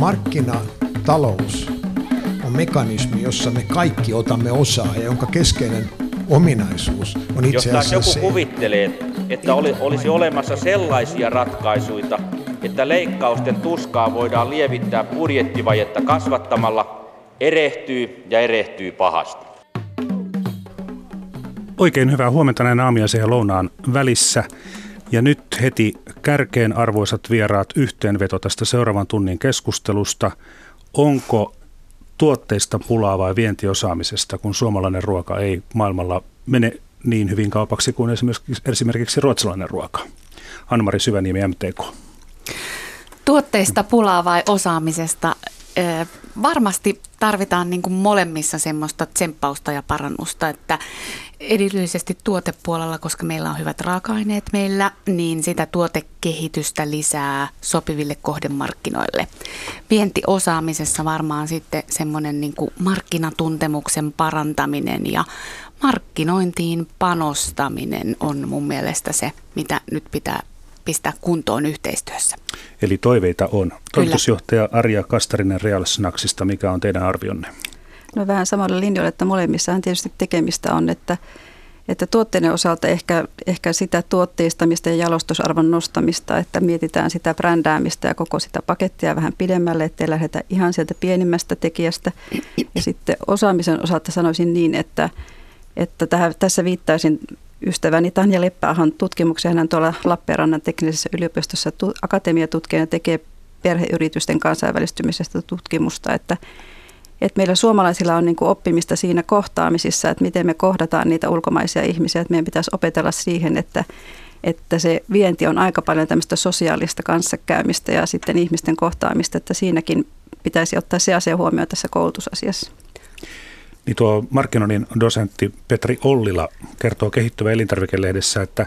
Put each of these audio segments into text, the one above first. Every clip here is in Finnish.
markkinatalous on mekanismi, jossa me kaikki otamme osaa ja jonka keskeinen ominaisuus on itse asiassa Jos joku se, kuvittelee, että oli, olisi olemassa sellaisia ratkaisuja, että leikkausten tuskaa voidaan lievittää budjettivajetta kasvattamalla, erehtyy ja erehtyy pahasti. Oikein hyvää huomenta näin aamiaisen ja lounaan välissä. Ja nyt heti kärkeen arvoisat vieraat yhteenveto tästä seuraavan tunnin keskustelusta. Onko tuotteista pulaa vai vientiosaamisesta, kun suomalainen ruoka ei maailmalla mene niin hyvin kaupaksi kuin esimerkiksi, esimerkiksi ruotsalainen ruoka? Anmari Syväniemi, MTK. Tuotteista pulaa vai osaamisesta? Varmasti tarvitaan niin kuin molemmissa semmoista tsemppausta ja parannusta, että erityisesti tuotepuolella, koska meillä on hyvät raaka-aineet meillä, niin sitä tuotekehitystä lisää sopiville kohdemarkkinoille. Vientiosaamisessa varmaan sitten semmoinen niin kuin markkinatuntemuksen parantaminen ja markkinointiin panostaminen on mun mielestä se, mitä nyt pitää pistää kuntoon yhteistyössä. Eli toiveita on. Toimitusjohtaja Arja Kastarinen Real Snacksista, mikä on teidän arvionne? No vähän samalla linjalla, että molemmissahan tietysti tekemistä on, että, että tuotteiden osalta ehkä, ehkä sitä tuotteistamista ja jalostusarvon nostamista, että mietitään sitä brändäämistä ja koko sitä pakettia vähän pidemmälle, ettei lähdetä ihan sieltä pienimmästä tekijästä. Ja sitten osaamisen osalta sanoisin niin, että, että tähän, tässä viittaisin ystäväni Tanja Leppäähän tutkimuksia. Hän tuolla Lappeenrannan teknisessä yliopistossa akatemiatutkijana tekee perheyritysten kansainvälistymisestä tutkimusta, että, että meillä suomalaisilla on niin kuin oppimista siinä kohtaamisissa, että miten me kohdataan niitä ulkomaisia ihmisiä, että meidän pitäisi opetella siihen, että, että se vienti on aika paljon tämmöistä sosiaalista kanssakäymistä ja sitten ihmisten kohtaamista, että siinäkin pitäisi ottaa se asia huomioon tässä koulutusasiassa. Niin tuo markkinoinnin dosentti Petri Ollila kertoo kehittyvä elintarvikelehdessä, että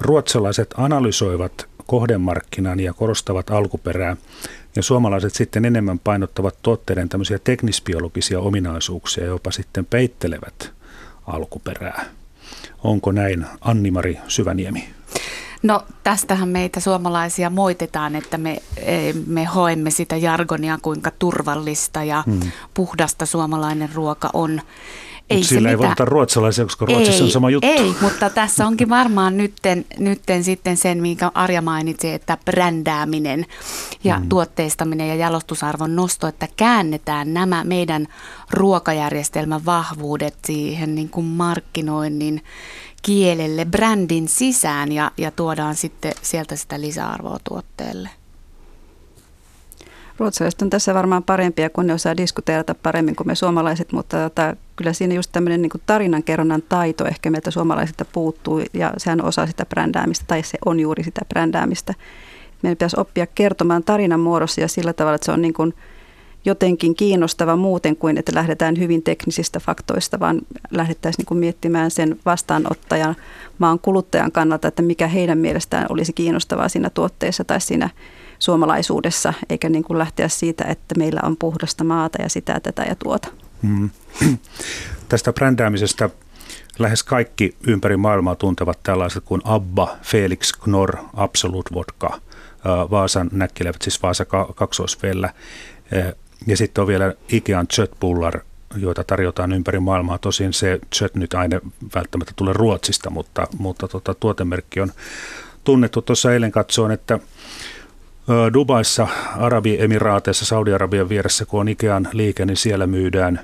ruotsalaiset analysoivat kohdemarkkinan ja korostavat alkuperää, ja suomalaiset sitten enemmän painottavat tuotteiden tämmöisiä teknisbiologisia ominaisuuksia, jopa sitten peittelevät alkuperää. Onko näin, Annimari Syväniemi? No tästähän meitä suomalaisia moitetaan, että me, e, me hoemme sitä jargonia, kuinka turvallista ja hmm. puhdasta suomalainen ruoka on. Ei sillä ei ottaa ruotsalaisia, koska Ruotsissa ei, on sama juttu. Ei, mutta tässä onkin varmaan nytten, nytten sitten sen, minkä Arja mainitsi, että brändääminen ja mm. tuotteistaminen ja jalostusarvon nosto, että käännetään nämä meidän ruokajärjestelmän vahvuudet siihen niin kuin markkinoinnin kielelle, brändin sisään ja, ja tuodaan sitten sieltä sitä lisäarvoa tuotteelle. Ruotsalaiset on tässä varmaan parempia, kun ne osaa diskuteerata paremmin kuin me suomalaiset, mutta tota, kyllä siinä just tämmöinen niin tarinankerronnan taito ehkä meiltä suomalaisilta puuttuu ja sehän on osa sitä brändäämistä tai se on juuri sitä brändäämistä. Meidän pitäisi oppia kertomaan tarinan muodossa ja sillä tavalla, että se on niin kuin jotenkin kiinnostava muuten kuin, että lähdetään hyvin teknisistä faktoista, vaan lähdettäisiin niin miettimään sen vastaanottajan maan kuluttajan kannalta, että mikä heidän mielestään olisi kiinnostavaa siinä tuotteessa tai siinä suomalaisuudessa, eikä niin kuin lähteä siitä, että meillä on puhdasta maata ja sitä, tätä ja tuota. Hmm. Tästä brändäämisestä lähes kaikki ympäri maailmaa tuntevat tällaiset kuin Abba, Felix Knorr, Absolute Vodka, Vaasan näkkilevät, siis Vaasa kaksoisvellä. Ja sitten on vielä Ikean Chötbullar, joita tarjotaan ympäri maailmaa. Tosin se Chöt nyt aina välttämättä tulee Ruotsista, mutta, mutta tota, tuotemerkki on tunnettu. Tuossa eilen katsoin, että Dubaissa, Arabiemiraateissa, Saudi-Arabian vieressä, kun on Ikean liike, niin siellä myydään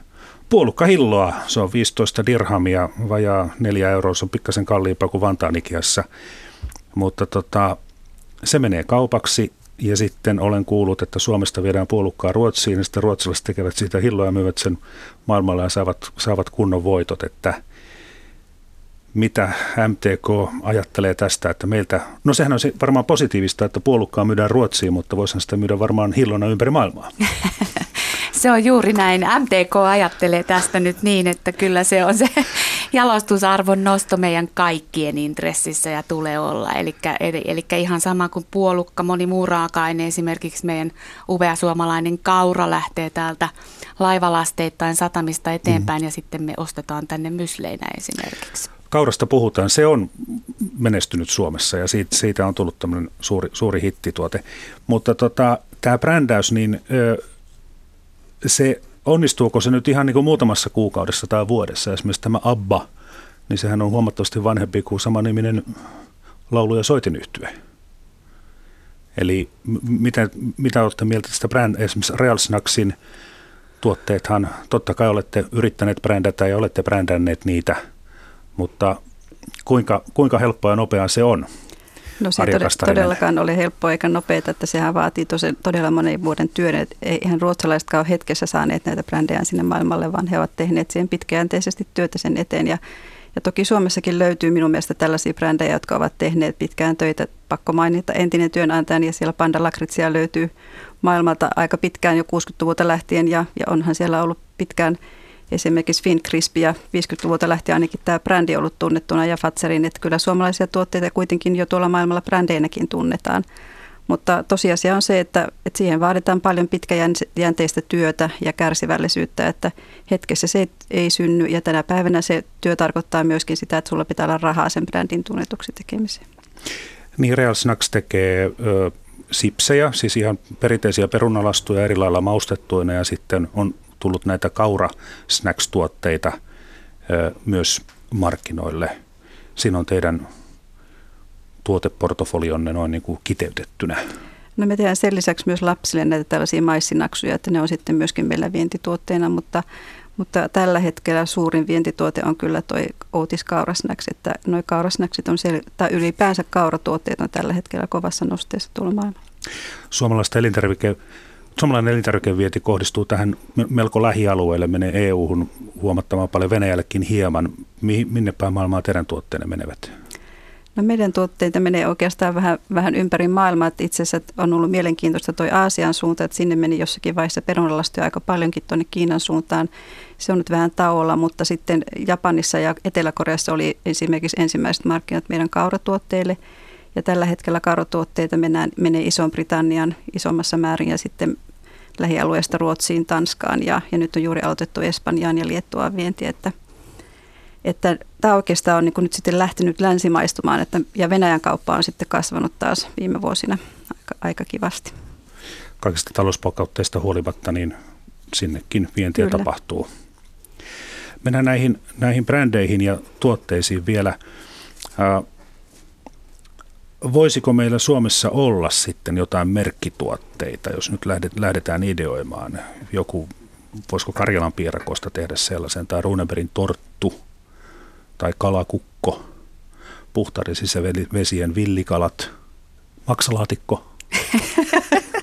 puolukkahilloa. Se on 15 dirhamia, vajaa 4 euroa, se on pikkasen kalliimpaa kuin Vantaan Ikeassa. Mutta tota, se menee kaupaksi ja sitten olen kuullut, että Suomesta viedään puolukkaa Ruotsiin ja sitten ruotsalaiset tekevät siitä hilloa ja myyvät sen maailmalla ja saavat, saavat kunnon voitot, että mitä MTK ajattelee tästä, että meiltä, no sehän on varmaan positiivista, että puolukkaa myydään Ruotsiin, mutta voisihan sitä myydä varmaan hillona ympäri maailmaa. Se on juuri näin. MTK ajattelee tästä nyt niin, että kyllä se on se jalostusarvon nosto meidän kaikkien intressissä ja tulee olla. Eli ihan sama kuin puolukka, moni muu raaka-aine, esimerkiksi meidän upea suomalainen kaura lähtee täältä laivalasteittain satamista eteenpäin mm. ja sitten me ostetaan tänne mysleinä esimerkiksi. Kaurasta puhutaan, se on menestynyt Suomessa ja siitä, siitä on tullut tämmöinen suuri, suuri hittituote. Mutta tota, tämä brändäys, niin se onnistuuko se nyt ihan niin kuin muutamassa kuukaudessa tai vuodessa? Esimerkiksi tämä Abba, niin sehän on huomattavasti vanhempi kuin samaniminen laulu- ja soitinyhtye. Eli mitä, mitä olette mieltä tästä bränd, esimerkiksi Real Snacksin tuotteethan, totta kai olette yrittäneet brändätä ja olette brändänneet niitä, mutta kuinka, kuinka helppoa ja nopeaa se on? No se ei todellakaan ole helppoa eikä nopeaa, että sehän vaatii tosi, todella monen vuoden työn. Että ei ihan ruotsalaisetkaan ole hetkessä saaneet näitä brändejä sinne maailmalle, vaan he ovat tehneet siihen pitkäjänteisesti työtä sen eteen. Ja, ja toki Suomessakin löytyy minun mielestä tällaisia brändejä, jotka ovat tehneet pitkään töitä. Pakko mainita entinen työnantaja ja siellä Panda Lakritsia löytyy maailmalta aika pitkään jo 60-luvulta lähtien ja, ja onhan siellä ollut pitkään esimerkiksi Fincrisp ja 50-luvulta lähtien ainakin tämä brändi on ollut tunnettuna ja Fatserin, että kyllä suomalaisia tuotteita kuitenkin jo tuolla maailmalla brändeinäkin tunnetaan. Mutta tosiasia on se, että, että siihen vaaditaan paljon pitkäjänteistä työtä ja kärsivällisyyttä, että hetkessä se ei synny ja tänä päivänä se työ tarkoittaa myöskin sitä, että sulla pitää olla rahaa sen brändin tunnetuksi tekemiseen. Niin Real Snacks tekee ö, sipsejä, siis ihan perinteisiä perunalastuja eri lailla maustettuina ja sitten on tullut näitä kaura snacks-tuotteita myös markkinoille. Siinä on teidän tuoteportofolionne noin niin kuin kiteytettynä. No me tehdään sen lisäksi myös lapsille näitä tällaisia maissinaksuja, että ne on sitten myöskin meillä vientituotteina, mutta, mutta tällä hetkellä suurin vientituote on kyllä tuo Outis kaurasnäks, että nuo kaurasnäksit on, sel- tai ylipäänsä kauratuotteet on tällä hetkellä kovassa nosteessa tuolla maailmalla. Suomalaista elintarvike Suomalainen elintarvikevienti kohdistuu tähän melko lähialueelle, menee EU-hun huomattavan paljon, Venäjällekin hieman. Minne päin maailmaa teidän tuotteenne menevät? No meidän tuotteita menee oikeastaan vähän, vähän ympäri maailmaa. Että itse asiassa on ollut mielenkiintoista tuo Aasian suunta, että sinne meni jossakin vaiheessa perunalastuja aika paljonkin tuonne Kiinan suuntaan. Se on nyt vähän tauolla, mutta sitten Japanissa ja Etelä-Koreassa oli esimerkiksi ensimmäiset markkinat meidän kauratuotteille – ja tällä hetkellä karotuotteita mennään, menee Iso-Britannian isommassa määrin ja sitten lähialueesta Ruotsiin, Tanskaan ja, ja nyt on juuri aloitettu Espanjaan ja Liettuaan vienti, että, että tämä oikeastaan on niin nyt sitten lähtenyt länsimaistumaan että, ja Venäjän kauppa on sitten kasvanut taas viime vuosina aika, aika kivasti. Kaikista talouspakautteista huolimatta niin sinnekin vientiä Kyllä. tapahtuu. Mennään näihin, näihin brändeihin ja tuotteisiin vielä voisiko meillä Suomessa olla sitten jotain merkkituotteita, jos nyt lähdetään ideoimaan? Joku, voisiko Karjalan piirakosta tehdä sellaisen, tai Runeberin torttu, tai kalakukko, puhtaiden sisävesien villikalat, maksalaatikko?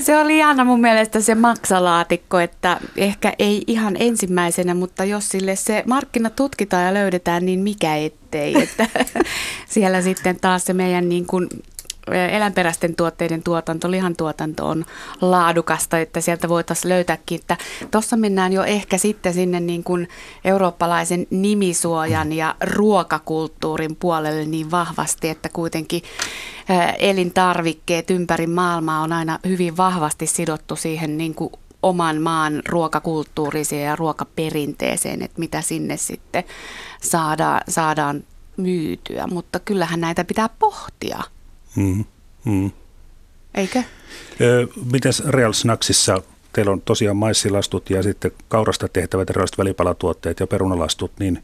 Se oli ihana mun mielestä se maksalaatikko, että ehkä ei ihan ensimmäisenä, mutta jos sille se markkina tutkitaan ja löydetään, niin mikä ettei. Että siellä sitten taas se meidän niin kuin eläinperäisten tuotteiden tuotanto, lihantuotanto on laadukasta, että sieltä voitaisiin löytääkin, tuossa mennään jo ehkä sitten sinne niin kuin eurooppalaisen nimisuojan ja ruokakulttuurin puolelle niin vahvasti, että kuitenkin elintarvikkeet ympäri maailmaa on aina hyvin vahvasti sidottu siihen niin kuin oman maan ruokakulttuuriseen ja ruokaperinteeseen, että mitä sinne sitten saadaan, saadaan myytyä, mutta kyllähän näitä pitää pohtia. Mm, mm. Eikö? mitäs Real Snacksissa? Teillä on tosiaan maissilastut ja sitten kaurasta tehtävät erilaiset välipalatuotteet ja perunalastut, niin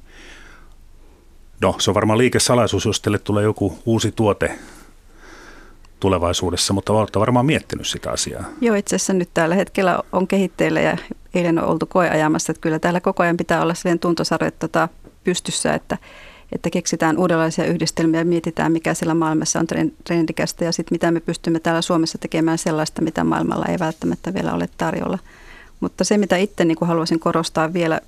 no se on varmaan liikesalaisuus, jos teille tulee joku uusi tuote tulevaisuudessa, mutta olette varmaan miettinyt sitä asiaa. Joo, itse asiassa nyt tällä hetkellä on kehitteillä ja eilen on oltu koeajamassa, että kyllä täällä koko ajan pitää olla sellainen tuntosarja tota, pystyssä, että että keksitään uudenlaisia yhdistelmiä ja mietitään, mikä siellä maailmassa on trendikästä ja sitten mitä me pystymme täällä Suomessa tekemään sellaista, mitä maailmalla ei välttämättä vielä ole tarjolla. Mutta se, mitä itse niin kuin haluaisin korostaa vielä,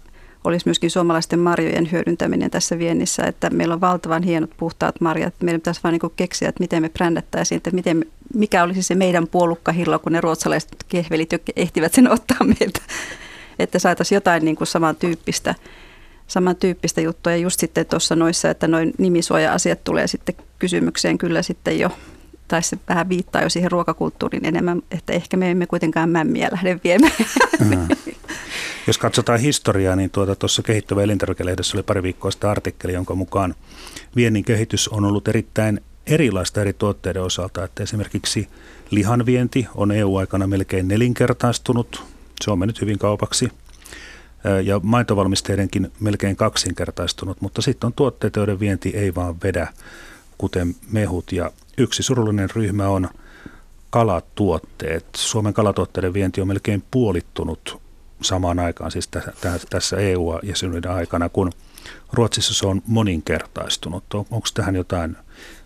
olisi myöskin suomalaisten marjojen hyödyntäminen tässä viennissä, että meillä on valtavan hienot puhtaat marjat. Meidän pitäisi vain niin keksiä, että miten me brändättäisiin, että miten, mikä olisi se meidän puolukkahillo, kun ne ruotsalaiset kehvelit jo ehtivät sen ottaa meiltä. Että saataisiin jotain niin kuin samantyyppistä samantyyppistä juttua. Ja just sitten tuossa noissa, että noin nimisuoja-asiat tulee sitten kysymykseen kyllä sitten jo tai se vähän viittaa jo siihen ruokakulttuuriin enemmän, että ehkä me emme kuitenkaan mämmiä lähde viemään. Mm. Jos katsotaan historiaa, niin tuota, tuossa kehittyvä elintarvikelehdessä oli pari viikkoa sitä artikkeli, jonka mukaan viennin kehitys on ollut erittäin erilaista eri tuotteiden osalta. Että esimerkiksi lihanvienti on EU-aikana melkein nelinkertaistunut, se on mennyt hyvin kaupaksi. Ja maitovalmisteidenkin melkein kaksinkertaistunut, mutta sitten on tuotteita, joiden vienti ei vaan vedä, kuten mehut. Ja yksi surullinen ryhmä on kalatuotteet. Suomen kalatuotteiden vienti on melkein puolittunut samaan aikaan, siis tässä EU-jäsenyyden aikana, kun Ruotsissa se on moninkertaistunut. Onko tähän jotain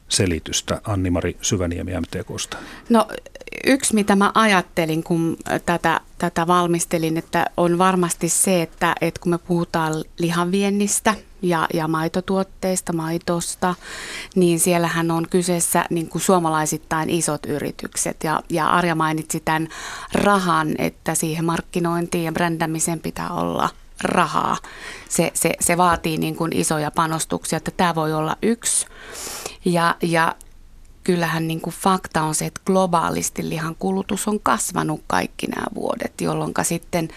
selitystä Anni-Mari Syväniemi MTKsta? No yksi, mitä mä ajattelin, kun tätä, tätä valmistelin, että on varmasti se, että, että kun me puhutaan lihanviennistä ja, ja maitotuotteista, maitosta, niin siellähän on kyseessä niin kuin suomalaisittain isot yritykset. Ja, ja Arja mainitsi tämän rahan, että siihen markkinointiin ja brändämiseen pitää olla rahaa. Se, se, se vaatii niin kuin isoja panostuksia, että tämä voi olla yksi. Ja, ja kyllähän niin kuin fakta on se, että globaalisti lihan kulutus on kasvanut kaikki nämä vuodet, jolloin sitten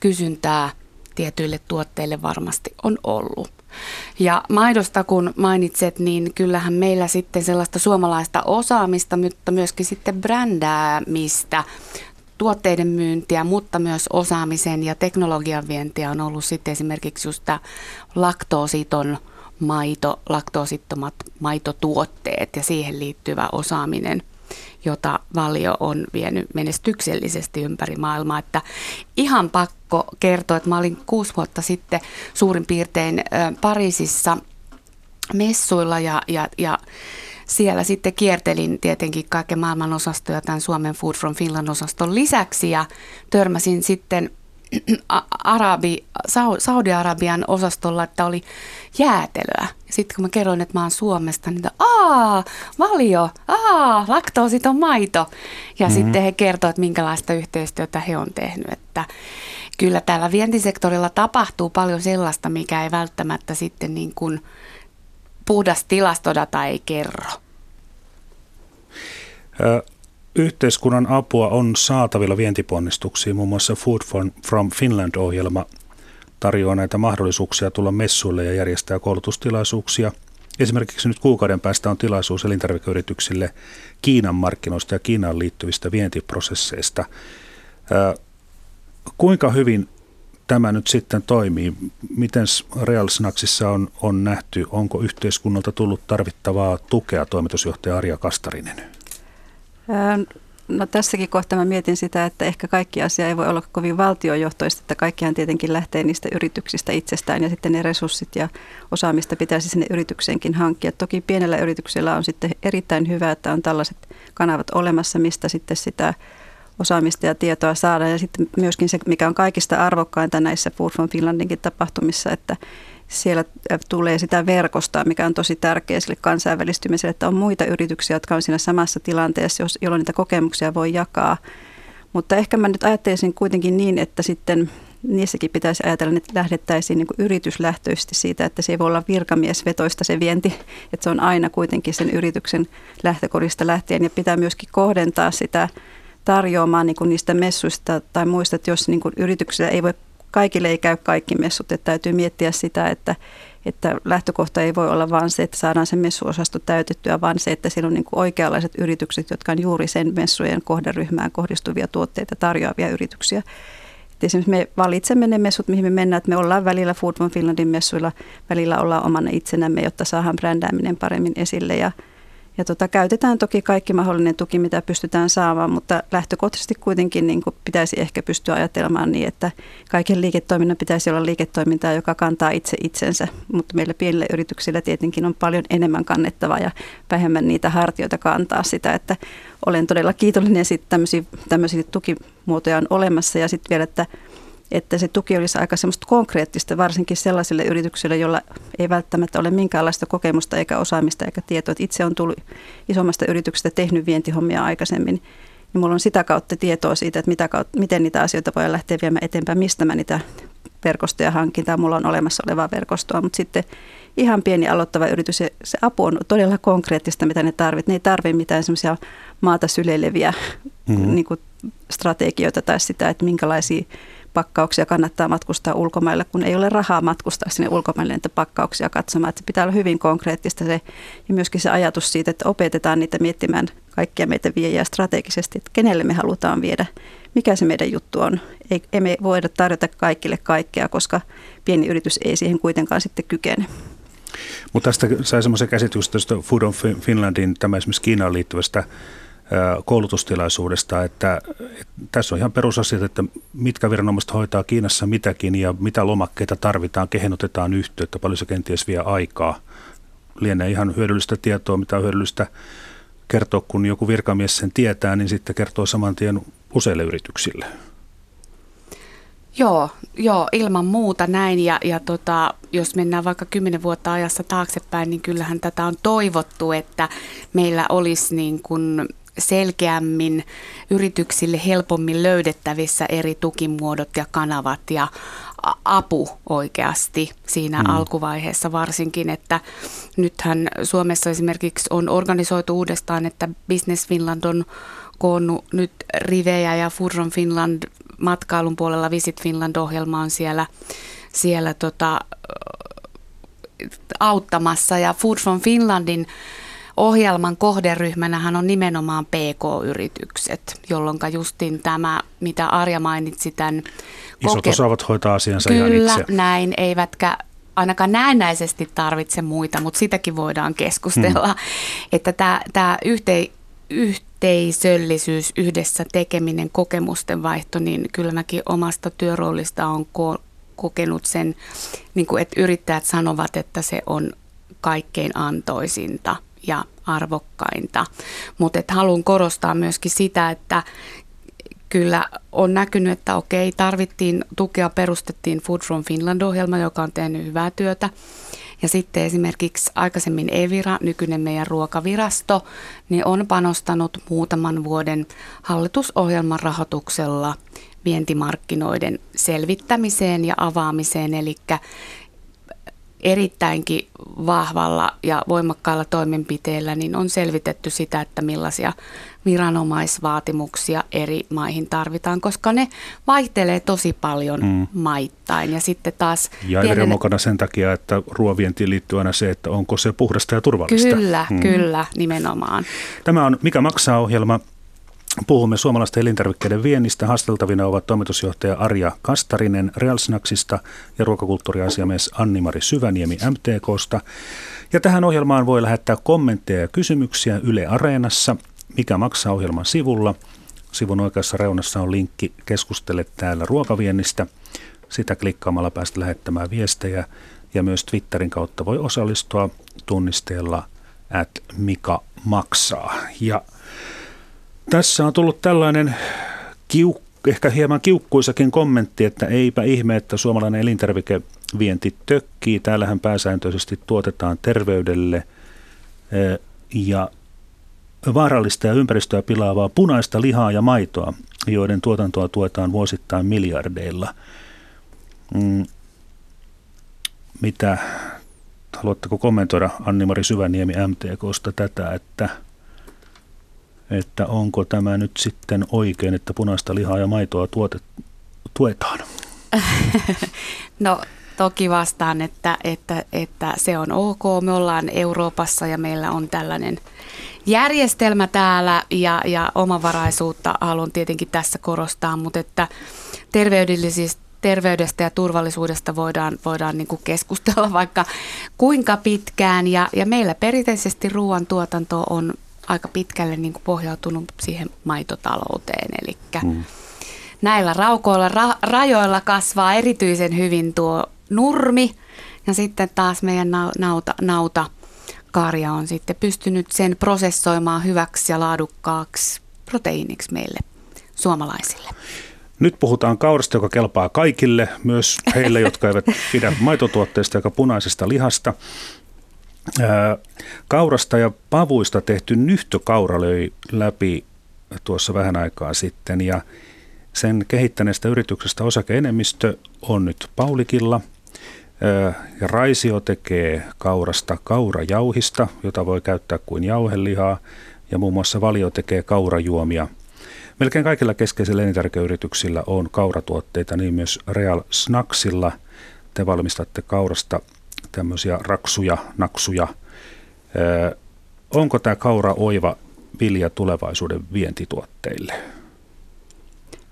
kysyntää tietyille tuotteille varmasti on ollut. Ja maidosta kun mainitset, niin kyllähän meillä sitten sellaista suomalaista osaamista, mutta myöskin sitten brändäämistä, tuotteiden myyntiä, mutta myös osaamisen ja teknologian vientiä on ollut sitten esimerkiksi just laktoositon maito, laktoosittomat maitotuotteet ja siihen liittyvä osaaminen, jota Valio on vienyt menestyksellisesti ympäri maailmaa. Että ihan pakko kertoa, että mä olin kuusi vuotta sitten suurin piirtein Pariisissa messuilla ja, ja, ja siellä sitten kiertelin tietenkin kaiken maailman osastoja tämän Suomen Food from Finland osaston lisäksi ja törmäsin sitten Arabi, Saudi-Arabian osastolla, että oli jäätelöä. Sitten kun mä kerroin, että mä oon Suomesta, niin aa, valio, aa, laktoositon maito. Ja mm-hmm. sitten he kertoivat, että minkälaista yhteistyötä he on tehnyt. Että kyllä täällä vientisektorilla tapahtuu paljon sellaista, mikä ei välttämättä sitten niin kuin puhdas tilastodata ei kerro. Yhteiskunnan apua on saatavilla vientiponnistuksiin. Muun muassa Food from Finland-ohjelma tarjoaa näitä mahdollisuuksia tulla messuille ja järjestää koulutustilaisuuksia. Esimerkiksi nyt kuukauden päästä on tilaisuus elintarvikeyrityksille Kiinan markkinoista ja Kiinaan liittyvistä vientiprosesseista. Kuinka hyvin tämä nyt sitten toimii? Miten Real Snacksissa on, on nähty? Onko yhteiskunnalta tullut tarvittavaa tukea, toimitusjohtaja Arja Kastarinen? No tässäkin kohtaa mä mietin sitä, että ehkä kaikki asia ei voi olla kovin valtiojohtoista, että kaikkihan tietenkin lähtee niistä yrityksistä itsestään ja sitten ne resurssit ja osaamista pitäisi sinne yritykseenkin hankkia. Toki pienellä yrityksellä on sitten erittäin hyvä, että on tällaiset kanavat olemassa, mistä sitten sitä osaamista ja tietoa saada. Ja sitten myöskin se, mikä on kaikista arvokkainta näissä from Finlandinkin tapahtumissa, että siellä tulee sitä verkostoa, mikä on tosi tärkeä sille kansainvälistymiselle, että on muita yrityksiä, jotka on siinä samassa tilanteessa, jolloin niitä kokemuksia voi jakaa. Mutta ehkä mä nyt ajattelisin kuitenkin niin, että sitten niissäkin pitäisi ajatella, että lähdettäisiin niin yrityslähtöisesti siitä, että se ei voi olla virkamiesvetoista se vienti, että se on aina kuitenkin sen yrityksen lähtökodista lähtien ja pitää myöskin kohdentaa sitä tarjoamaan niin niistä messuista tai muista, että jos niin yrityksillä ei voi kaikille ei käy kaikki messut, että täytyy miettiä sitä, että, että lähtökohta ei voi olla vain se, että saadaan se messuosasto täytettyä, vaan se, että siellä on niin oikeanlaiset yritykset, jotka on juuri sen messujen kohderyhmään kohdistuvia tuotteita tarjoavia yrityksiä. Et esimerkiksi me valitsemme ne messut, mihin me mennään, että me ollaan välillä Food from Finlandin messuilla, välillä ollaan omana itsenämme, jotta saadaan brändääminen paremmin esille ja ja tota, käytetään toki kaikki mahdollinen tuki, mitä pystytään saamaan, mutta lähtökohtaisesti kuitenkin niin kuin pitäisi ehkä pystyä ajattelemaan niin, että kaiken liiketoiminnan pitäisi olla liiketoimintaa, joka kantaa itse itsensä. Mutta meillä pienillä yrityksillä tietenkin on paljon enemmän kannettavaa ja vähemmän niitä hartioita kantaa sitä, että olen todella kiitollinen siitä, tämmöisiä, tämmöisiä tukimuotoja on olemassa ja sitten vielä, että että se tuki olisi aika semmoista konkreettista, varsinkin sellaisille yrityksille, joilla ei välttämättä ole minkäänlaista kokemusta eikä osaamista eikä tietoa. Että itse on tullut isommasta yrityksestä tehnyt vientihommia aikaisemmin, niin mulla on sitä kautta tietoa siitä, että mitä kautta, miten niitä asioita voi lähteä viemään eteenpäin, mistä mä niitä verkostoja hankintaa, mulla on olemassa olevaa verkostoa, mutta sitten ihan pieni aloittava yritys, se, se apu on todella konkreettista, mitä ne tarvitsevat. Ne ei tarvitse mitään semmoisia maata syleileviä mm-hmm. niin kuin strategioita tai sitä, että minkälaisia pakkauksia kannattaa matkustaa ulkomaille, kun ei ole rahaa matkustaa sinne ulkomaille niitä pakkauksia katsomaan. Että pitää olla hyvin konkreettista se, ja myöskin se ajatus siitä, että opetetaan niitä miettimään kaikkia meitä viejää strategisesti, että kenelle me halutaan viedä, mikä se meidän juttu on. Ei, ei me voida tarjota kaikille kaikkea, koska pieni yritys ei siihen kuitenkaan sitten kykene. Mutta tästä sai semmoisen käsityksen tästä Food of Finlandin, tämä esimerkiksi Kiinaan liittyvästä koulutustilaisuudesta, että, että tässä on ihan perusasiat, että mitkä viranomaiset hoitaa Kiinassa mitäkin ja mitä lomakkeita tarvitaan, kehen otetaan yhteyttä, paljon se kenties vie aikaa. Lienee ihan hyödyllistä tietoa, mitä on hyödyllistä kertoa, kun joku virkamies sen tietää, niin sitten kertoo saman tien useille yrityksille. Joo, joo, ilman muuta näin. Ja, ja tota, jos mennään vaikka kymmenen vuotta ajassa taaksepäin, niin kyllähän tätä on toivottu, että meillä olisi niin kuin selkeämmin yrityksille helpommin löydettävissä eri tukimuodot ja kanavat ja apu oikeasti siinä mm. alkuvaiheessa varsinkin, että nythän Suomessa esimerkiksi on organisoitu uudestaan, että Business Finland on koonnut nyt rivejä ja Furron Finland matkailun puolella Visit Finland-ohjelma on siellä, siellä tota, auttamassa ja Food from Finlandin ohjelman kohderyhmänähän on nimenomaan PK-yritykset, jolloin justin tämä, mitä Arja mainitsi, tämän Isot koke- osaavat hoitaa asiansa Kyllä, ihan itse. näin, eivätkä ainakaan näennäisesti tarvitse muita, mutta sitäkin voidaan keskustella, hmm. että tämä, tämä yhte, yhteisöllisyys, yhdessä tekeminen, kokemusten vaihto, niin kyllä mäkin omasta työroolista on ko- kokenut sen, niin kuin, että yrittäjät sanovat, että se on kaikkein antoisinta ja arvokkainta. Mutta haluan korostaa myöskin sitä, että kyllä on näkynyt, että okei, tarvittiin tukea, perustettiin Food from Finland-ohjelma, joka on tehnyt hyvää työtä. Ja sitten esimerkiksi aikaisemmin Evira, nykyinen meidän ruokavirasto, niin on panostanut muutaman vuoden hallitusohjelman rahoituksella vientimarkkinoiden selvittämiseen ja avaamiseen. Eli erittäinkin vahvalla ja voimakkaalla toimenpiteellä niin on selvitetty sitä, että millaisia viranomaisvaatimuksia eri maihin tarvitaan, koska ne vaihtelee tosi paljon mm. maittain. Ja sitten taas... Ja pienelle... mukana sen takia, että ruovientiin liittyy aina se, että onko se puhdasta ja turvallista. Kyllä, mm. kyllä, nimenomaan. Tämä on Mikä maksaa ohjelma. Puhumme suomalaisten elintarvikkeiden viennistä. Haasteltavina ovat toimitusjohtaja Arja Kastarinen Realsnaksista ja ruokakulttuuriasiamies Anni-Mari Syväniemi MTKsta. Ja tähän ohjelmaan voi lähettää kommentteja ja kysymyksiä Yle Areenassa, mikä maksaa ohjelman sivulla. Sivun oikeassa reunassa on linkki Keskustele täällä ruokaviennistä. Sitä klikkaamalla päästä lähettämään viestejä ja myös Twitterin kautta voi osallistua tunnisteella at Mika maksaa. Ja tässä on tullut tällainen kiuk, ehkä hieman kiukkuisakin kommentti, että eipä ihme, että suomalainen elintarvikevienti tökkii. Täällähän pääsääntöisesti tuotetaan terveydelle eh, ja vaarallista ja ympäristöä pilaavaa punaista lihaa ja maitoa, joiden tuotantoa tuetaan vuosittain miljardeilla. Mm. Mitä, haluatteko kommentoida Anni-Mari Syväniemi MTKsta tätä, että – että onko tämä nyt sitten oikein, että punaista lihaa ja maitoa tuotet, tuetaan? No toki vastaan, että, että, että se on ok. Me ollaan Euroopassa ja meillä on tällainen järjestelmä täällä ja, ja omavaraisuutta haluan tietenkin tässä korostaa, mutta että terveydellisistä terveydestä ja turvallisuudesta voidaan, voidaan niin keskustella vaikka kuinka pitkään. Ja, ja meillä perinteisesti ruoantuotanto on aika pitkälle niin kuin pohjautunut siihen maitotalouteen. Eli mm. näillä raukoilla, ra- rajoilla kasvaa erityisen hyvin tuo nurmi ja sitten taas meidän nauta, nauta karja on sitten pystynyt sen prosessoimaan hyväksi ja laadukkaaksi proteiiniksi meille suomalaisille. Nyt puhutaan kaurasta, joka kelpaa kaikille, myös heille, jotka eivät pidä maitotuotteista ja punaisesta lihasta. Kaurasta ja pavuista tehty nyhtökaura löi läpi tuossa vähän aikaa sitten ja Sen kehittäneestä yrityksestä osakeenemmistö on nyt Paulikilla. Ja Raisio tekee kaurasta kaurajauhista, jota voi käyttää kuin jauhelihaa, ja muun muassa Valio tekee kaurajuomia. Melkein kaikilla keskeisillä elintarvikeyrityksillä on kauratuotteita, niin myös Real Snacksilla. Te valmistatte kaurasta tämmöisiä raksuja, naksuja. Onko tämä kaura oiva vilja tulevaisuuden vientituotteille?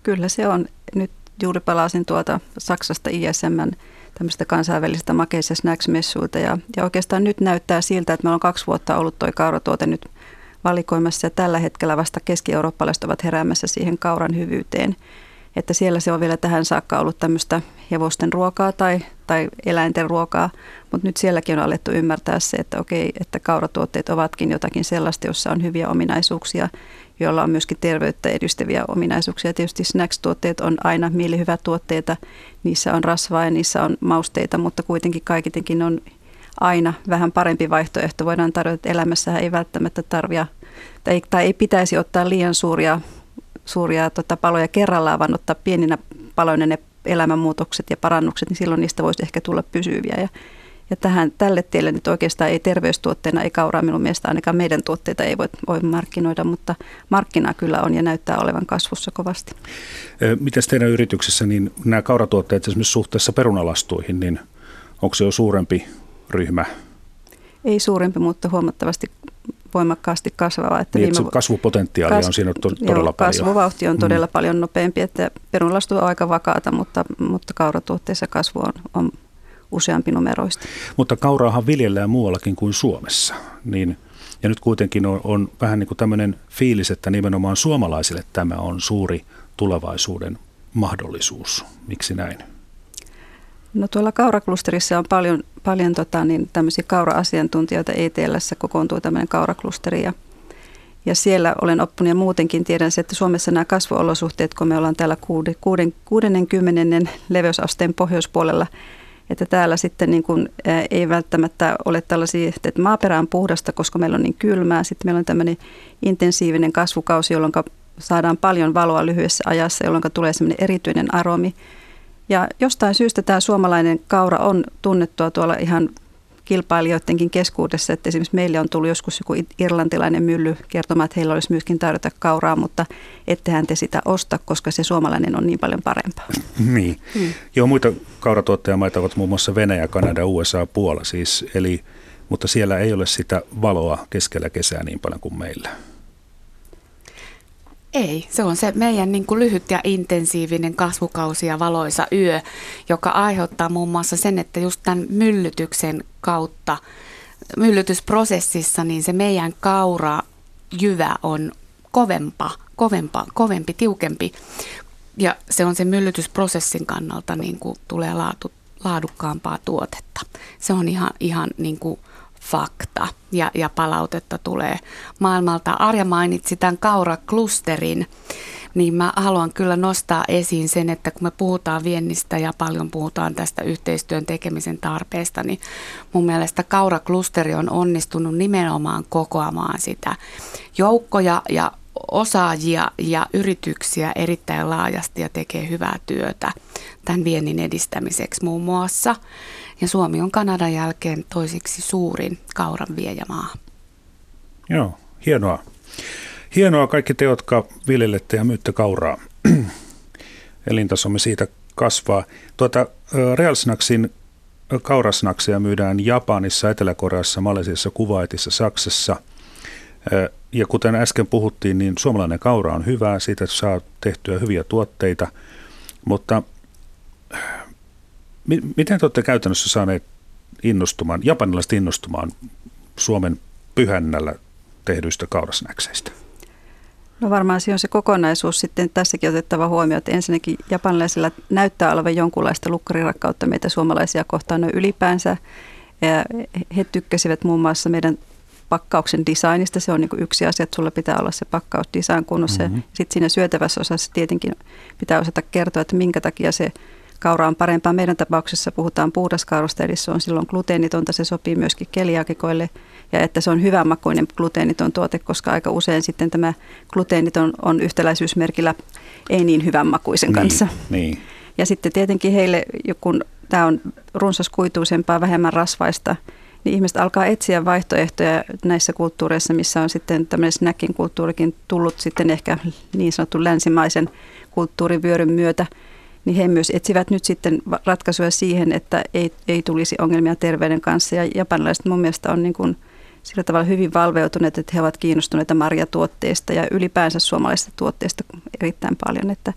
Kyllä se on. Nyt juuri palasin tuota Saksasta ISMn tämmöistä kansainvälistä makeis- ja snacks-messuilta. Ja, ja oikeastaan nyt näyttää siltä, että meillä on kaksi vuotta ollut tuo kauratuote nyt valikoimassa ja tällä hetkellä vasta keski-eurooppalaiset ovat heräämässä siihen kauran hyvyyteen. Että siellä se on vielä tähän saakka ollut tämmöistä hevosten ruokaa tai, tai eläinten ruokaa, mutta nyt sielläkin on alettu ymmärtää se, että okei, että kauratuotteet ovatkin jotakin sellaista, jossa on hyviä ominaisuuksia, joilla on myöskin terveyttä edistäviä ominaisuuksia. Tietysti snacks-tuotteet on aina mielihyvät tuotteita, niissä on rasvaa ja niissä on mausteita, mutta kuitenkin kaikitenkin on aina vähän parempi vaihtoehto. Voidaan tarjota, että elämässä ei välttämättä tarvia tai, tai ei pitäisi ottaa liian suuria, suuria tota, paloja kerrallaan, vaan ottaa pieninä paloina ne elämänmuutokset ja parannukset, niin silloin niistä voisi ehkä tulla pysyviä. Ja, ja tähän, tälle tielle nyt oikeastaan ei terveystuotteena, ei kauraa minun mielestä ainakaan meidän tuotteita ei voi, voi markkinoida, mutta markkina kyllä on ja näyttää olevan kasvussa kovasti. Miten teidän yrityksessä, niin nämä kauratuotteet esimerkiksi suhteessa perunalastuihin, niin onko se jo suurempi ryhmä? Ei suurempi, mutta huomattavasti voimakkaasti kasvava. Että niin, viime... kasvupotentiaali kas... on siinä todella joo, paljon. Kasvuvauhti on todella mm. paljon nopeampi, että perunlastu on aika vakaata, mutta, mutta kauratuotteissa kasvu on, on useampi numeroista. Mutta kauraahan viljellään muuallakin kuin Suomessa, niin ja nyt kuitenkin on, on vähän niin kuin tämmöinen fiilis, että nimenomaan suomalaisille tämä on suuri tulevaisuuden mahdollisuus. Miksi näin? No tuolla kauraklusterissa on paljon, paljon tota, niin tämmöisiä kaura-asiantuntijoita. ETLssä kokoontuu tämmöinen kauraklusteri ja, ja siellä olen oppinut ja muutenkin tiedän se, että Suomessa nämä kasvuolosuhteet, kun me ollaan täällä 60. leveysasteen pohjoispuolella, että täällä sitten niin kuin, ei välttämättä ole tällaisia, että maaperä on puhdasta, koska meillä on niin kylmää. Sitten meillä on tämmöinen intensiivinen kasvukausi, jolloin saadaan paljon valoa lyhyessä ajassa, jolloin tulee semmoinen erityinen aromi. Ja jostain syystä tämä suomalainen kaura on tunnettua tuolla ihan kilpailijoidenkin keskuudessa, että esimerkiksi meille on tullut joskus joku irlantilainen mylly kertomaan, että heillä olisi myöskin tarjota kauraa, mutta ettehän te sitä osta, koska se suomalainen on niin paljon parempaa. Niin. Hmm. Joo, muita kauratuottajamaita ovat muun muassa Venäjä, Kanada, USA, Puola siis, eli, mutta siellä ei ole sitä valoa keskellä kesää niin paljon kuin meillä. Ei, se on se meidän niin kuin lyhyt ja intensiivinen kasvukausi ja valoisa yö, joka aiheuttaa muun muassa sen, että just tämän myllytyksen kautta, myllytysprosessissa, niin se meidän kaura jyvä on kovempa, kovempa, kovempi, tiukempi. Ja se on se myllytysprosessin kannalta niin kuin tulee laatu, laadukkaampaa tuotetta. Se on ihan, ihan niin kuin fakta ja, ja palautetta tulee maailmalta. Arja mainitsi tämän kauraklusterin, niin mä haluan kyllä nostaa esiin sen, että kun me puhutaan viennistä ja paljon puhutaan tästä yhteistyön tekemisen tarpeesta, niin mun mielestä kauraklusteri on onnistunut nimenomaan kokoamaan sitä joukkoja ja osaajia ja yrityksiä erittäin laajasti ja tekee hyvää työtä tämän viennin edistämiseksi muun muassa. Ja Suomi on Kanadan jälkeen toisiksi suurin kauran viejämaa. Joo, hienoa. Hienoa kaikki te, jotka viljelette ja myytte kauraa. Elintasomme siitä kasvaa. Tuota, Real Snacksin kaurasnaksia myydään Japanissa, Etelä-Koreassa, Malesiassa, Kuwaitissa, Saksassa. Ja kuten äsken puhuttiin, niin suomalainen kaura on hyvää, siitä saa tehtyä hyviä tuotteita, mutta Miten te olette käytännössä saaneet innostumaan, japanilaiset innostumaan Suomen pyhännällä tehdyistä kaurasnäkseistä? No varmaan se on se kokonaisuus sitten tässäkin otettava huomio, että ensinnäkin japanilaisilla näyttää olevan jonkunlaista lukkarirakkautta meitä suomalaisia kohtaan no ylipäänsä. Ja he tykkäsivät muun muassa meidän pakkauksen designista. Se on niin yksi asia, että sulla pitää olla se pakkausdesign kunnossa. Mm-hmm. Sitten siinä syötävässä osassa tietenkin pitää osata kertoa, että minkä takia se kaura on parempaa. Meidän tapauksessa puhutaan puhdaskaurasta, eli se on silloin gluteenitonta, se sopii myöskin keliakikoille ja että se on hyvänmakuinen gluteeniton tuote, koska aika usein sitten tämä gluteeniton on yhtäläisyysmerkillä ei niin hyvänmakuisen niin, kanssa. Niin. Ja sitten tietenkin heille, kun tämä on runsaskuituisempaa, vähemmän rasvaista, niin ihmiset alkaa etsiä vaihtoehtoja näissä kulttuureissa, missä on sitten tämmöinen snacking kulttuurikin tullut sitten ehkä niin sanottu länsimaisen kulttuurivyöryn myötä, niin he myös etsivät nyt sitten ratkaisuja siihen, että ei, ei tulisi ongelmia terveyden kanssa. Ja japanilaiset mun mielestä on niin kuin sillä tavalla hyvin valveutuneet, että he ovat kiinnostuneita marjatuotteista ja ylipäänsä suomalaisista tuotteista erittäin paljon. Että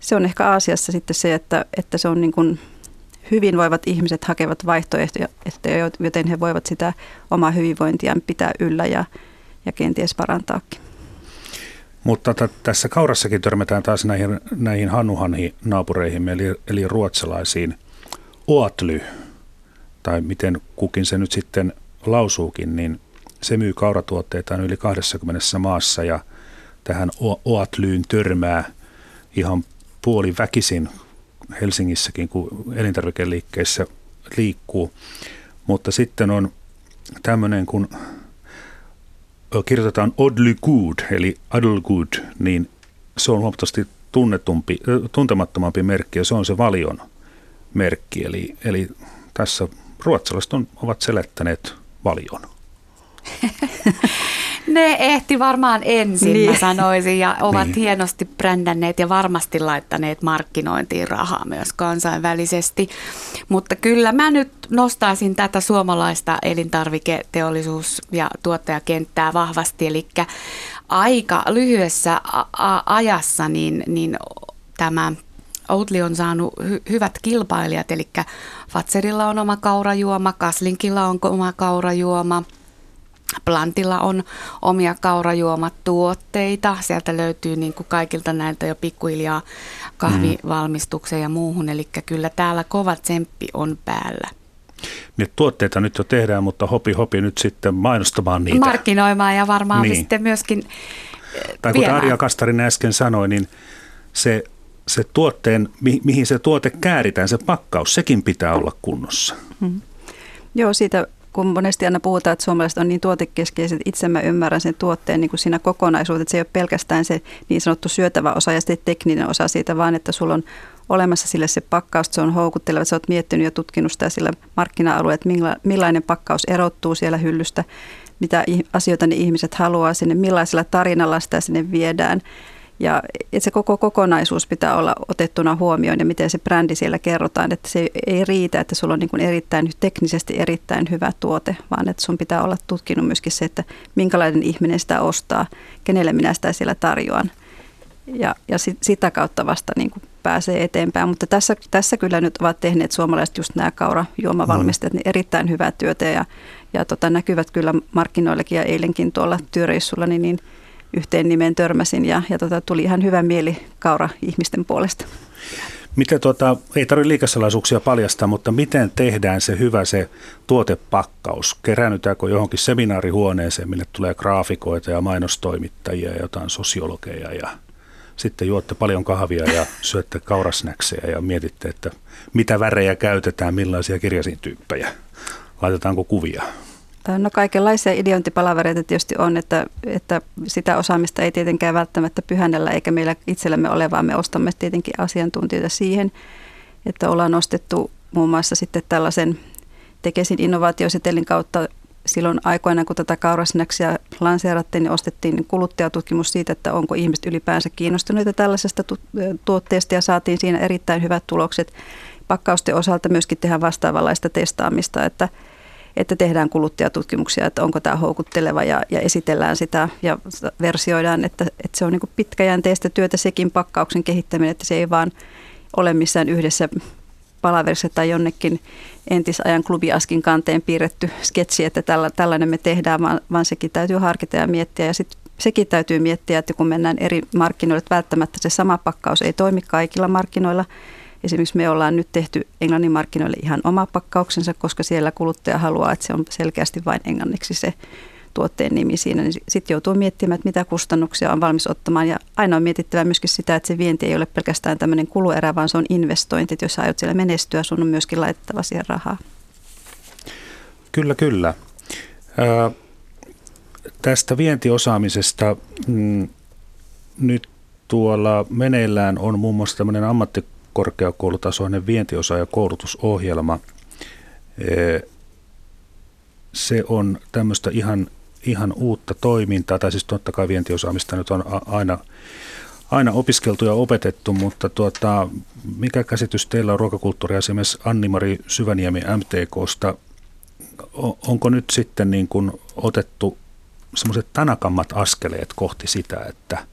se on ehkä Aasiassa sitten se, että, että se on niin kuin hyvinvoivat ihmiset hakevat vaihtoehtoja, joten he voivat sitä omaa hyvinvointiaan pitää yllä ja, ja kenties parantaakin. Mutta t- tässä kaurassakin törmätään taas näihin, näihin hanuhanhi naapureihin, eli, eli ruotsalaisiin. Oatly, tai miten kukin se nyt sitten lausuukin, niin se myy kauratuotteitaan yli 20 maassa ja tähän Oatlyyn törmää ihan puoli väkisin Helsingissäkin, kun elintarvikeliikkeissä liikkuu. Mutta sitten on tämmöinen, kun kirjoitetaan Oddly Good, eli Adl Good, niin se on huomattavasti tunnetumpi, tuntemattomampi merkki ja se on se valion merkki. Eli, eli tässä ruotsalaiset on, ovat selettäneet valion. Ne ehti varmaan ensin, niin. mä sanoisin, ja ovat niin. hienosti brändänneet ja varmasti laittaneet markkinointiin rahaa myös kansainvälisesti. Mutta kyllä mä nyt nostaisin tätä suomalaista elintarviketeollisuus- ja tuottajakenttää vahvasti, eli aika lyhyessä ajassa niin, niin tämä Outli on saanut hy- hyvät kilpailijat, eli Fatserilla on oma kaurajuoma, Kaslinkilla on oma kaurajuoma – Plantilla on omia kaurajuomatuotteita. Sieltä löytyy niin kuin kaikilta näiltä jo pikkuhiljaa kahvivalmistukseen ja muuhun. Eli kyllä täällä kova tsemppi on päällä. Niitä tuotteita nyt jo tehdään, mutta hopi hopi nyt sitten mainostamaan niitä. Markkinoimaan ja varmaan niin. sitten myöskin eh, Tai kuten Arja Kastarinen äsken sanoi, niin se, se tuotteen, mi, mihin se tuote kääritään, se pakkaus, sekin pitää olla kunnossa. Hmm. Joo, siitä kun monesti aina puhutaan, että suomalaiset on niin tuotekeskeiset, itse mä ymmärrän sen tuotteen niin kuin siinä kokonaisuudessa, että se ei ole pelkästään se niin sanottu syötävä osa ja sitten tekninen osa siitä, vaan että sulla on olemassa sille se pakkaus, se on houkutteleva, sä oot miettinyt ja tutkinut sitä sillä markkina-alueella, että millainen pakkaus erottuu siellä hyllystä, mitä asioita ne ihmiset haluaa sinne, millaisella tarinalla sitä sinne viedään. Ja että se koko kokonaisuus pitää olla otettuna huomioon ja miten se brändi siellä kerrotaan, että se ei riitä, että sulla on niin kuin erittäin teknisesti erittäin hyvä tuote, vaan että sun pitää olla tutkinut myöskin se, että minkälainen ihminen sitä ostaa, kenelle minä sitä siellä tarjoan. Ja, ja sit, sitä kautta vasta niin kuin pääsee eteenpäin. Mutta tässä, tässä kyllä nyt ovat tehneet suomalaiset just nämä kaurajuomavalmistajat mm. niin erittäin hyvää työtä ja, ja tota, näkyvät kyllä markkinoillekin ja eilenkin tuolla työreissulla, niin, niin – yhteen nimeen törmäsin ja, ja tota, tuli ihan hyvä mieli kaura ihmisten puolesta. Miten tuota, ei tarvitse liikasalaisuuksia paljastaa, mutta miten tehdään se hyvä se tuotepakkaus? Keräännytäänkö johonkin seminaarihuoneeseen, minne tulee graafikoita ja mainostoimittajia ja jotain sosiologeja ja sitten juotte paljon kahvia ja syötte kaurasnäksejä ja mietitte, että mitä värejä käytetään, millaisia kirjasintyyppejä, laitetaanko kuvia? No kaikenlaisia ideointipalavereita tietysti on, että, että sitä osaamista ei tietenkään välttämättä pyhännellä eikä meillä itsellämme ole, vaan me ostamme tietenkin asiantuntijoita siihen, että ollaan nostettu muun muassa sitten tällaisen Tekesin innovaatiosetelin kautta silloin aikoinaan, kun tätä kaurasnäksiä lanseerattiin, niin ostettiin kuluttajatutkimus siitä, että onko ihmiset ylipäänsä kiinnostuneita tällaisesta tuotteesta ja saatiin siinä erittäin hyvät tulokset. Pakkausten osalta myöskin tehdään vastaavanlaista testaamista, että – että tehdään kuluttajatutkimuksia, että onko tämä houkutteleva ja, ja esitellään sitä ja versioidaan, että, että se on niin pitkäjänteistä työtä sekin pakkauksen kehittäminen, että se ei vaan ole missään yhdessä palaverissa tai jonnekin entisajan klubiaskin kanteen piirretty sketsi, että tällä, tällainen me tehdään, vaan, vaan sekin täytyy harkita ja miettiä. Ja sitten sekin täytyy miettiä, että kun mennään eri markkinoille, että välttämättä se sama pakkaus ei toimi kaikilla markkinoilla, Esimerkiksi me ollaan nyt tehty Englannin markkinoille ihan oma pakkauksensa, koska siellä kuluttaja haluaa, että se on selkeästi vain englanniksi se tuotteen nimi siinä, niin sitten joutuu miettimään, että mitä kustannuksia on valmis ottamaan. Ja aina on mietittävä myöskin sitä, että se vienti ei ole pelkästään tämmöinen kuluerä, vaan se on investointi. Että jos aiot siellä menestyä, sun on myöskin laitettava siihen rahaa. Kyllä, kyllä. Ää, tästä vientiosaamisesta mm, nyt tuolla meneillään on muun muassa tämmöinen ammattikorkeakoulutasoinen vientiosaajakoulutusohjelma. Se on tämmöistä ihan, ihan uutta toimintaa, tai siis totta kai vientiosaamista nyt on aina, aina opiskeltu ja opetettu, mutta tuota, mikä käsitys teillä on ruokakulttuuriasiamies Anni-Mari Syväniemi MTKsta? Onko nyt sitten niin kuin otettu semmoiset tanakammat askeleet kohti sitä, että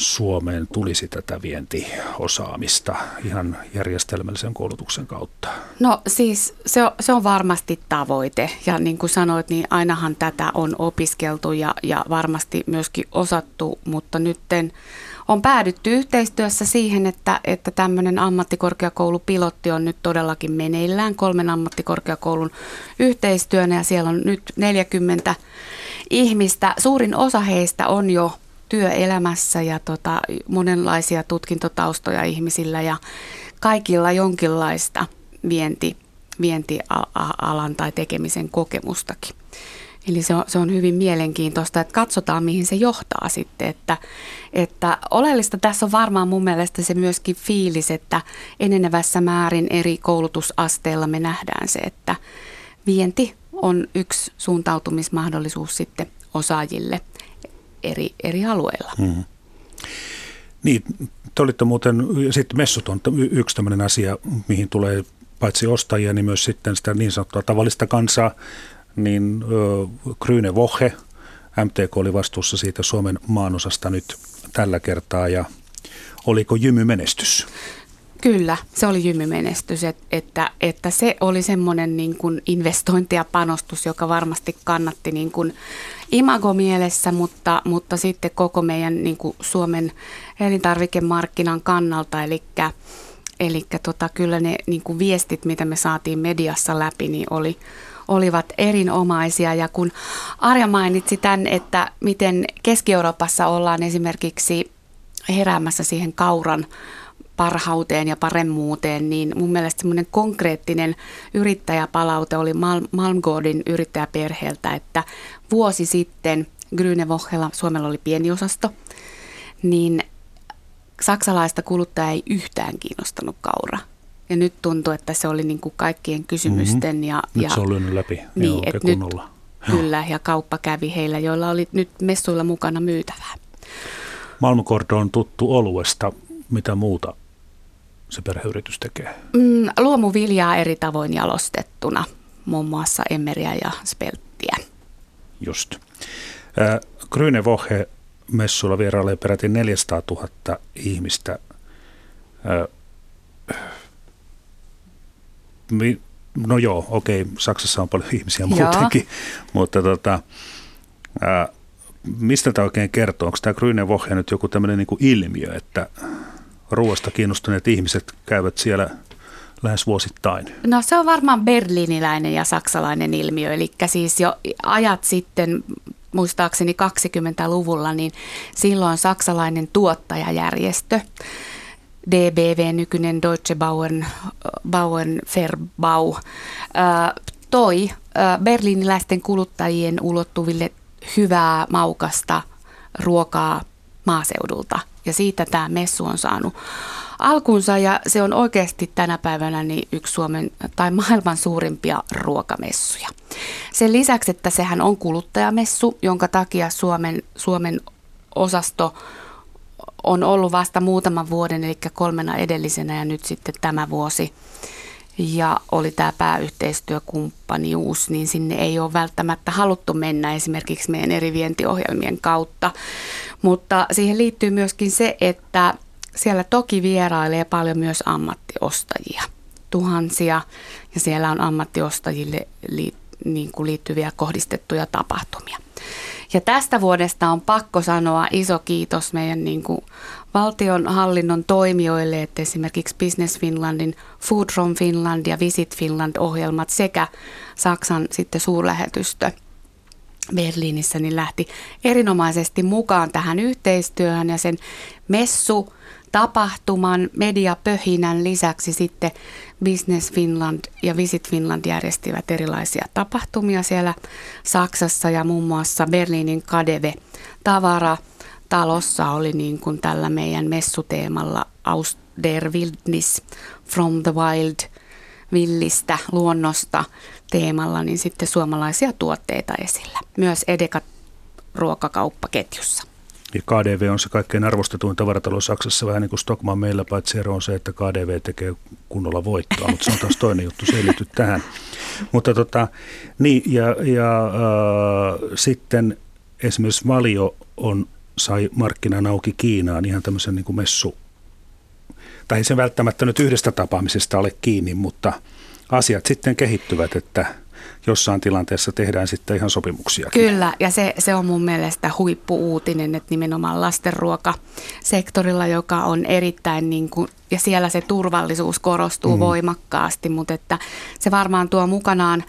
Suomeen tulisi tätä vientiosaamista ihan järjestelmällisen koulutuksen kautta? No siis se on, se on varmasti tavoite ja niin kuin sanoit, niin ainahan tätä on opiskeltu ja, ja varmasti myöskin osattu, mutta nytten on päädytty yhteistyössä siihen, että, että tämmöinen ammattikorkeakoulupilotti on nyt todellakin meneillään kolmen ammattikorkeakoulun yhteistyönä ja siellä on nyt 40 ihmistä. Suurin osa heistä on jo työelämässä ja tota, monenlaisia tutkintotaustoja ihmisillä ja kaikilla jonkinlaista vienti, vientialan tai tekemisen kokemustakin. Eli se on, se on hyvin mielenkiintoista, että katsotaan mihin se johtaa sitten. Että, että oleellista tässä on varmaan mun mielestä se myöskin fiilis, että enenevässä määrin eri koulutusasteilla me nähdään se, että vienti on yksi suuntautumismahdollisuus sitten osaajille eri, eri alueilla. Hmm. Niin, te olitte muuten, sitten messut on yksi tämmöinen asia, mihin tulee paitsi ostajia, niin myös sitten sitä niin sanottua tavallista kansaa, niin Kryne Vohe, MTK oli vastuussa siitä Suomen maanosasta nyt tällä kertaa ja oliko jymy menestys? Kyllä, se oli jymymenestys, että, että, että se oli semmoinen niin kuin investointi ja panostus, joka varmasti kannatti niin kuin imagomielessä, mutta, mutta sitten koko meidän niin kuin Suomen elintarvikemarkkinan kannalta, eli Eli tota, kyllä ne niin kuin viestit, mitä me saatiin mediassa läpi, niin oli, olivat erinomaisia. Ja kun Arja mainitsi tämän, että miten Keski-Euroopassa ollaan esimerkiksi heräämässä siihen kauran parhauteen ja paremmuuteen, niin mun mielestä semmoinen konkreettinen yrittäjäpalaute oli Mal- Malmgårdin yrittäjäperheeltä, että vuosi sitten Grüne Suomella oli pieni osasto, niin saksalaista kuluttajaa ei yhtään kiinnostanut kaura. Ja nyt tuntuu, että se oli niin kuin kaikkien kysymysten. Mm-hmm. Ja, nyt ja, se on lyönyt läpi. Niin, Joo, nyt, kyllä, ja kauppa kävi heillä, joilla oli nyt messuilla mukana myytävää. Malmkordo on tuttu oluesta. Mitä muuta se perheyritys tekee? Mm, luomuviljaa eri tavoin jalostettuna, muun muassa emmeriä ja spelttiä. Just. Äh, Grüne Woche messuilla vierailee peräti 400 000 ihmistä. Äh, mi, no joo, okei, Saksassa on paljon ihmisiä muutenkin, mutta tota, äh, mistä tämä oikein kertoo? Onko tämä Grüne Woche nyt joku tämmöinen niin ilmiö, että ruoasta kiinnostuneet ihmiset käyvät siellä lähes vuosittain? No se on varmaan berliiniläinen ja saksalainen ilmiö, eli siis jo ajat sitten muistaakseni 20-luvulla, niin silloin saksalainen tuottajajärjestö, DBV, nykyinen Deutsche Bauern, Bauern Verbau, toi berliiniläisten kuluttajien ulottuville hyvää, maukasta ruokaa maaseudulta – ja siitä tämä messu on saanut alkunsa ja se on oikeasti tänä päivänä niin yksi Suomen tai maailman suurimpia ruokamessuja. Sen lisäksi, että sehän on kuluttajamessu, jonka takia Suomen, Suomen osasto on ollut vasta muutaman vuoden, eli kolmena edellisenä ja nyt sitten tämä vuosi ja oli tämä pääyhteistyökumppanius, niin sinne ei ole välttämättä haluttu mennä esimerkiksi meidän eri vientiohjelmien kautta. Mutta siihen liittyy myöskin se, että siellä toki vierailee paljon myös ammattiostajia, tuhansia, ja siellä on ammattiostajille niin kuin liittyviä kohdistettuja tapahtumia. Ja tästä vuodesta on pakko sanoa iso kiitos meidän niin kuin valtionhallinnon toimijoille, että esimerkiksi Business Finlandin Food from Finland ja Visit Finland ohjelmat sekä Saksan sitten suurlähetystö Berliinissä, niin lähti erinomaisesti mukaan tähän yhteistyöhön ja sen messu tapahtuman, mediapöhinän lisäksi sitten Business Finland ja Visit Finland järjestivät erilaisia tapahtumia siellä Saksassa ja muun muassa Berliinin Kadeve tavara talossa oli niin kuin tällä meidän messuteemalla Aus der Wildnis from the Wild villistä luonnosta teemalla, niin sitten suomalaisia tuotteita esillä. Myös Edeka ruokakauppaketjussa. Ja KDV on se kaikkein arvostetuin tavaratalo Saksassa, vähän niin kuin Stockman meillä, paitsi ero on se, että KDV tekee kunnolla voittoa, mutta se on taas toinen juttu, se ei liity tähän. Mutta tota, niin, ja, ja äh, sitten esimerkiksi Valio on, sai markkinan auki Kiinaan ihan tämmöisen niin kuin messu, tai ei se välttämättä nyt yhdestä tapaamisesta ole kiinni, mutta asiat sitten kehittyvät, että – jossain tilanteessa tehdään sitten ihan sopimuksia. Kyllä, ja se, se on mun mielestä huippuuutinen, että nimenomaan lastenruokasektorilla, joka on erittäin niin kuin, ja siellä se turvallisuus korostuu mm. voimakkaasti, mutta että se varmaan tuo mukanaan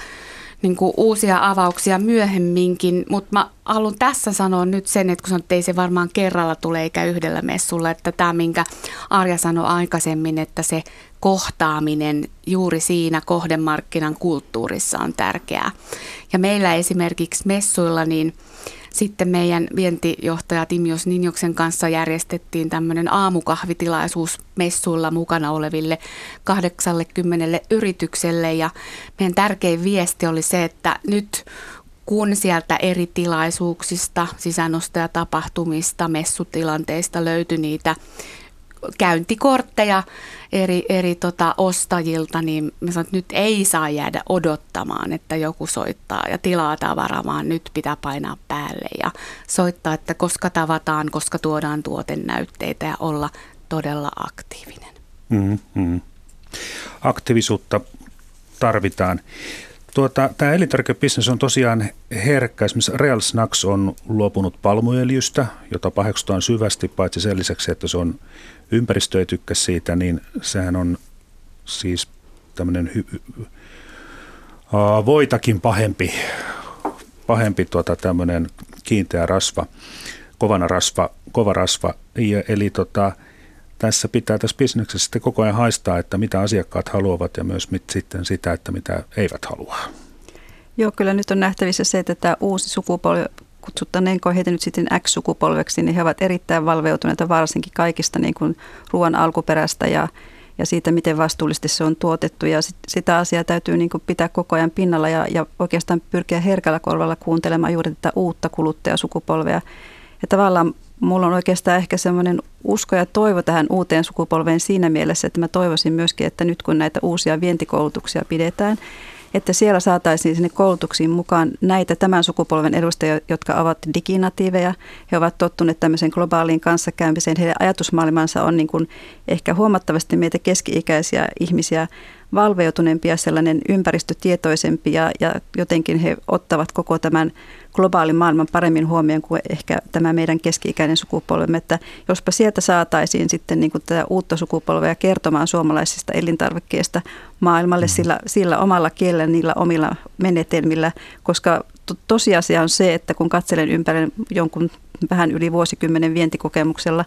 niin kuin uusia avauksia myöhemminkin, mutta mä haluan tässä sanoa nyt sen, että kun sanot, että ei se varmaan kerralla tule eikä yhdellä messulla, että tämä minkä Arja sanoi aikaisemmin, että se kohtaaminen juuri siinä kohdemarkkinan kulttuurissa on tärkeää. Ja meillä esimerkiksi messuilla niin sitten meidän vientijohtaja Timios Ninjoksen kanssa järjestettiin tämmöinen aamukahvitilaisuus messuilla mukana oleville 80 yritykselle. Ja meidän tärkein viesti oli se, että nyt kun sieltä eri tilaisuuksista, sisänostajatapahtumista, messutilanteista löytyi niitä käyntikortteja eri, eri tota ostajilta, niin mä sanon, että nyt ei saa jäädä odottamaan, että joku soittaa ja tilaa tavaraa, vaan nyt pitää painaa päälle ja soittaa, että koska tavataan, koska tuodaan tuotennäytteitä ja olla todella aktiivinen. Mm-hmm. Aktiivisuutta tarvitaan. Tuota, tämä elintarvikebisnes on tosiaan herkkä. Esimerkiksi Real Snacks on luopunut palmuöljystä, jota paheksutaan syvästi, paitsi sen lisäksi, että se on ympäristö ei tykkää siitä, niin sehän on siis tämmöinen hy- uh, voitakin pahempi, pahempi tuota, tämmöinen kiinteä rasva, kovana rasva, kova rasva. Ja, eli tota, tässä pitää tässä bisneksessä sitten koko ajan haistaa, että mitä asiakkaat haluavat ja myös mit, sitten sitä, että mitä eivät halua. Joo, kyllä nyt on nähtävissä se, että tämä uusi sukupolvi kutsuttaneenko heitä nyt sitten X-sukupolveksi, niin he ovat erittäin valveutuneita varsinkin kaikista niin kuin ruoan alkuperästä ja, ja siitä, miten vastuullisesti se on tuotettu. Ja sit, sitä asiaa täytyy niin kuin pitää koko ajan pinnalla ja, ja oikeastaan pyrkiä herkällä korvalla kuuntelemaan juuri tätä uutta kuluttajasukupolvea. Ja tavallaan mulla on oikeastaan ehkä semmoinen usko ja toivo tähän uuteen sukupolveen siinä mielessä, että mä toivoisin myöskin, että nyt kun näitä uusia vientikoulutuksia pidetään, että siellä saataisiin sinne koulutuksiin mukaan näitä tämän sukupolven edustajia, jotka ovat diginatiiveja. He ovat tottuneet tämmöiseen globaaliin kanssakäymiseen. Heidän ajatusmaailmansa on niin kuin ehkä huomattavasti meitä keski-ikäisiä ihmisiä valveutuneempia, sellainen ympäristötietoisempi ja, ja jotenkin he ottavat koko tämän globaalin maailman paremmin huomioon kuin ehkä tämä meidän keski-ikäinen sukupolvemme, että jospa sieltä saataisiin sitten niin kuin tätä uutta sukupolvea kertomaan suomalaisista elintarvikkeista maailmalle mm. sillä, sillä omalla kielellä, niillä omilla menetelmillä, koska to, tosiasia on se, että kun katselen ympäri jonkun vähän yli vuosikymmenen vientikokemuksella,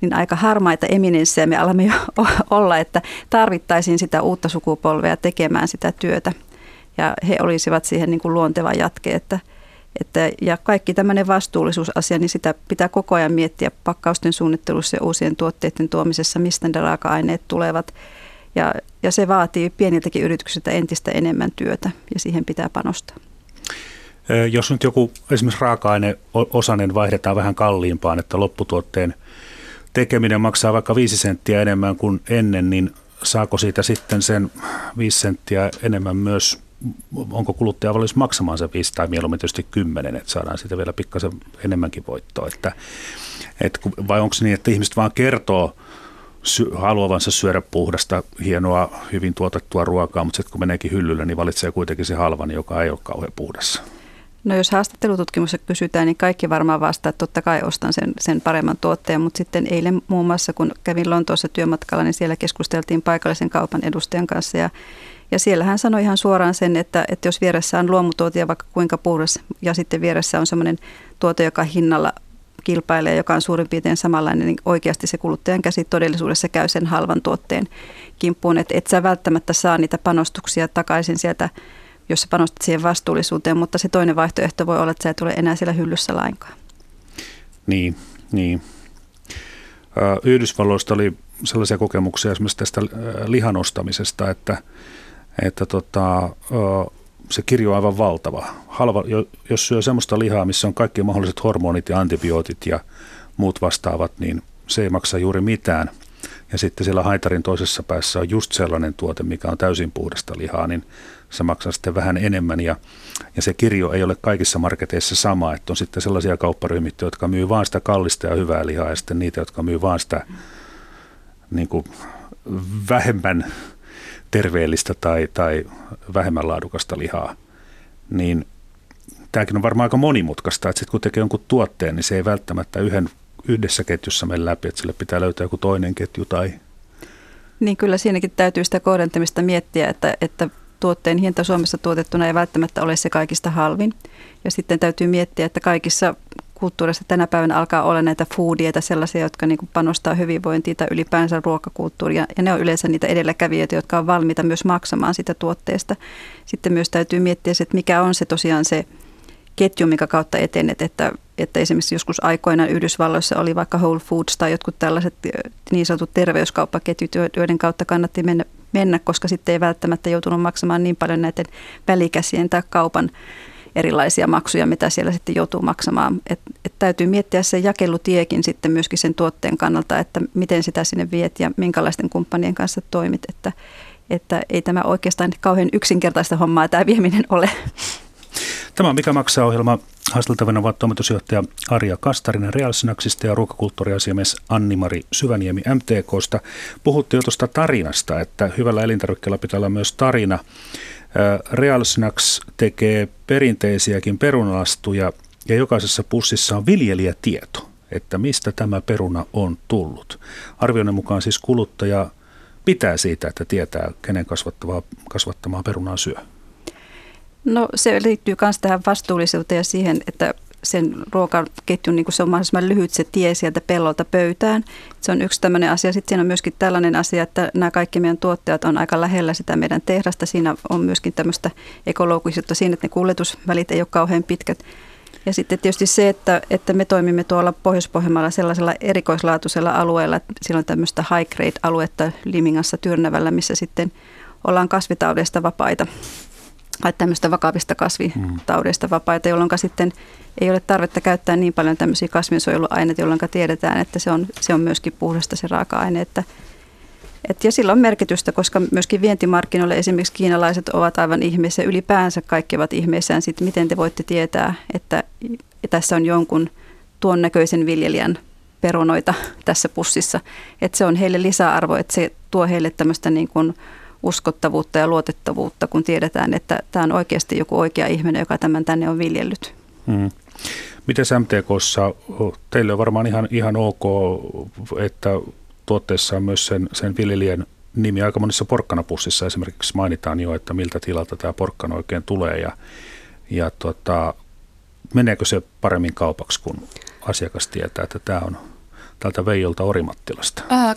niin aika harmaita eminenssejä me alamme jo olla, että tarvittaisiin sitä uutta sukupolvea tekemään sitä työtä. Ja he olisivat siihen niin kuin luonteva jatke, että, että, ja kaikki tämmöinen vastuullisuusasia, niin sitä pitää koko ajan miettiä pakkausten suunnittelussa ja uusien tuotteiden tuomisessa, mistä ne raaka-aineet tulevat. Ja, ja se vaatii pieniltäkin yrityksiltä entistä enemmän työtä ja siihen pitää panostaa. Jos nyt joku esimerkiksi raaka-aine osanen vaihdetaan vähän kalliimpaan, että lopputuotteen tekeminen maksaa vaikka 5 senttiä enemmän kuin ennen, niin saako siitä sitten sen 5 senttiä enemmän myös onko kuluttaja valmis maksamaan se 5 tai mieluummin tietysti 10, että saadaan siitä vielä pikkasen enemmänkin voittoa. Että, että, vai onko se niin, että ihmiset vaan kertoo sy- haluavansa syödä puhdasta, hienoa, hyvin tuotettua ruokaa, mutta sitten kun meneekin hyllylle, niin valitsee kuitenkin se halvan, joka ei ole kauhean puhdassa. No jos haastattelututkimuksessa kysytään, niin kaikki varmaan vastaa, että totta kai ostan sen, sen paremman tuotteen, mutta sitten eilen muun muassa, kun kävin Lontoossa työmatkalla, niin siellä keskusteltiin paikallisen kaupan edustajan kanssa ja Ja siellä hän sanoi ihan suoraan sen, että, että jos vieressä on luomutuote vaikka kuinka puhdas ja sitten vieressä on semmoinen tuote, joka hinnalla kilpailee, joka on suurin piirtein samanlainen, niin oikeasti se kuluttajan käsi todellisuudessa käy sen halvan tuotteen kimppuun. Että et sä välttämättä saa niitä panostuksia takaisin sieltä, jos sä panostat siihen vastuullisuuteen, mutta se toinen vaihtoehto voi olla, että sä et ole enää siellä hyllyssä lainkaan. Niin, niin. Yhdysvalloista oli sellaisia kokemuksia esimerkiksi tästä lihan ostamisesta, että, että tota, se kirjo on aivan valtava. Halva, jos syö sellaista lihaa, missä on kaikki mahdolliset hormonit ja antibiootit ja muut vastaavat, niin se ei maksa juuri mitään. Ja sitten siellä haitarin toisessa päässä on just sellainen tuote, mikä on täysin puhdasta lihaa, niin se maksaa sitten vähän enemmän. Ja, ja se kirjo ei ole kaikissa marketeissa sama, että on sitten sellaisia kaupparyhmittyjä, jotka myy vain sitä kallista ja hyvää lihaa, ja sitten niitä, jotka myy vain sitä niin kuin vähemmän terveellistä tai, tai vähemmän laadukasta lihaa, niin tämäkin on varmaan aika monimutkaista, että sitten kun tekee jonkun tuotteen, niin se ei välttämättä yhden, yhdessä ketjussa mene läpi, että sille pitää löytää joku toinen ketju tai... Niin kyllä siinäkin täytyy sitä kohdentamista miettiä, että, että tuotteen hinta Suomessa tuotettuna ei välttämättä ole se kaikista halvin. Ja sitten täytyy miettiä, että kaikissa kulttuurissa tänä päivänä alkaa olla näitä foodieita, sellaisia, jotka niin kuin panostaa hyvinvointiin tai ylipäänsä ruokakulttuuria. Ja ne on yleensä niitä edelläkävijöitä, jotka on valmiita myös maksamaan sitä tuotteesta. Sitten myös täytyy miettiä, että mikä on se tosiaan se ketju, mikä kautta etenet, että, että esimerkiksi joskus aikoinaan Yhdysvalloissa oli vaikka Whole Foods tai jotkut tällaiset niin sanotut terveyskauppaketjut, joiden kautta kannatti mennä, mennä, koska sitten ei välttämättä joutunut maksamaan niin paljon näiden välikäsien tai kaupan erilaisia maksuja, mitä siellä sitten joutuu maksamaan. Et, et täytyy miettiä se jakelutiekin sitten myöskin sen tuotteen kannalta, että miten sitä sinne viet ja minkälaisten kumppanien kanssa toimit, että, että ei tämä oikeastaan kauhean yksinkertaista hommaa tämä vieminen ole. Tämä on Mikä maksaa ohjelma. Haasteltavana ovat toimitusjohtaja Arja Kastarinen Realsnaksista ja ruokakulttuuriasiamies Anni-Mari Syväniemi MTKsta. Puhuttiin jo tuosta tarinasta, että hyvällä elintarvikkeella pitää olla myös tarina. Real Snacks tekee perinteisiäkin perunalastuja ja jokaisessa pussissa on viljelijätieto, että mistä tämä peruna on tullut. Arvioinnin mukaan siis kuluttaja pitää siitä, että tietää, kenen kasvattamaa, kasvattamaa perunaa syö. No se liittyy myös tähän vastuullisuuteen ja siihen, että sen ruokaketjun, niin kuin se on mahdollisimman lyhyt se tie sieltä pellolta pöytään. Se on yksi tämmöinen asia. Sitten siinä on myöskin tällainen asia, että nämä kaikki meidän tuotteet on aika lähellä sitä meidän tehdasta. Siinä on myöskin tämmöistä ekologisuutta siinä, että ne kuljetusvälit ei ole kauhean pitkät. Ja sitten tietysti se, että, että me toimimme tuolla Pohjois-Pohjanmaalla sellaisella erikoislaatuisella alueella, että siellä on tämmöistä high grade aluetta Limingassa Tyrnävällä, missä sitten ollaan kasvitaudeista vapaita tämmöistä vakavista kasvitaudeista vapaita, jolloin sitten ei ole tarvetta käyttää niin paljon tämmöisiä kasvinsuojeluaineita, jolloin tiedetään, että se on, se on myöskin puhdasta se raaka-aine. Että, et, ja sillä on merkitystä, koska myöskin vientimarkkinoille esimerkiksi kiinalaiset ovat aivan ihmeessä, ylipäänsä kaikki ovat ihmeissään siitä, miten te voitte tietää, että tässä on jonkun tuon näköisen viljelijän perunoita tässä pussissa. Että se on heille lisäarvo, että se tuo heille tämmöistä niin kuin uskottavuutta ja luotettavuutta, kun tiedetään, että tämä on oikeasti joku oikea ihminen, joka tämän tänne on viljellyt. Hmm. Miten MTKssa, teille on varmaan ihan, ihan ok, että tuotteessa on myös sen, sen viljelijän nimi aika monissa porkkanapussissa esimerkiksi mainitaan jo, että miltä tilalta tämä porkkana oikein tulee ja, ja tota, meneekö se paremmin kaupaksi, kun asiakas tietää, että tämä on tältä Veijolta Orimattilasta? Äh,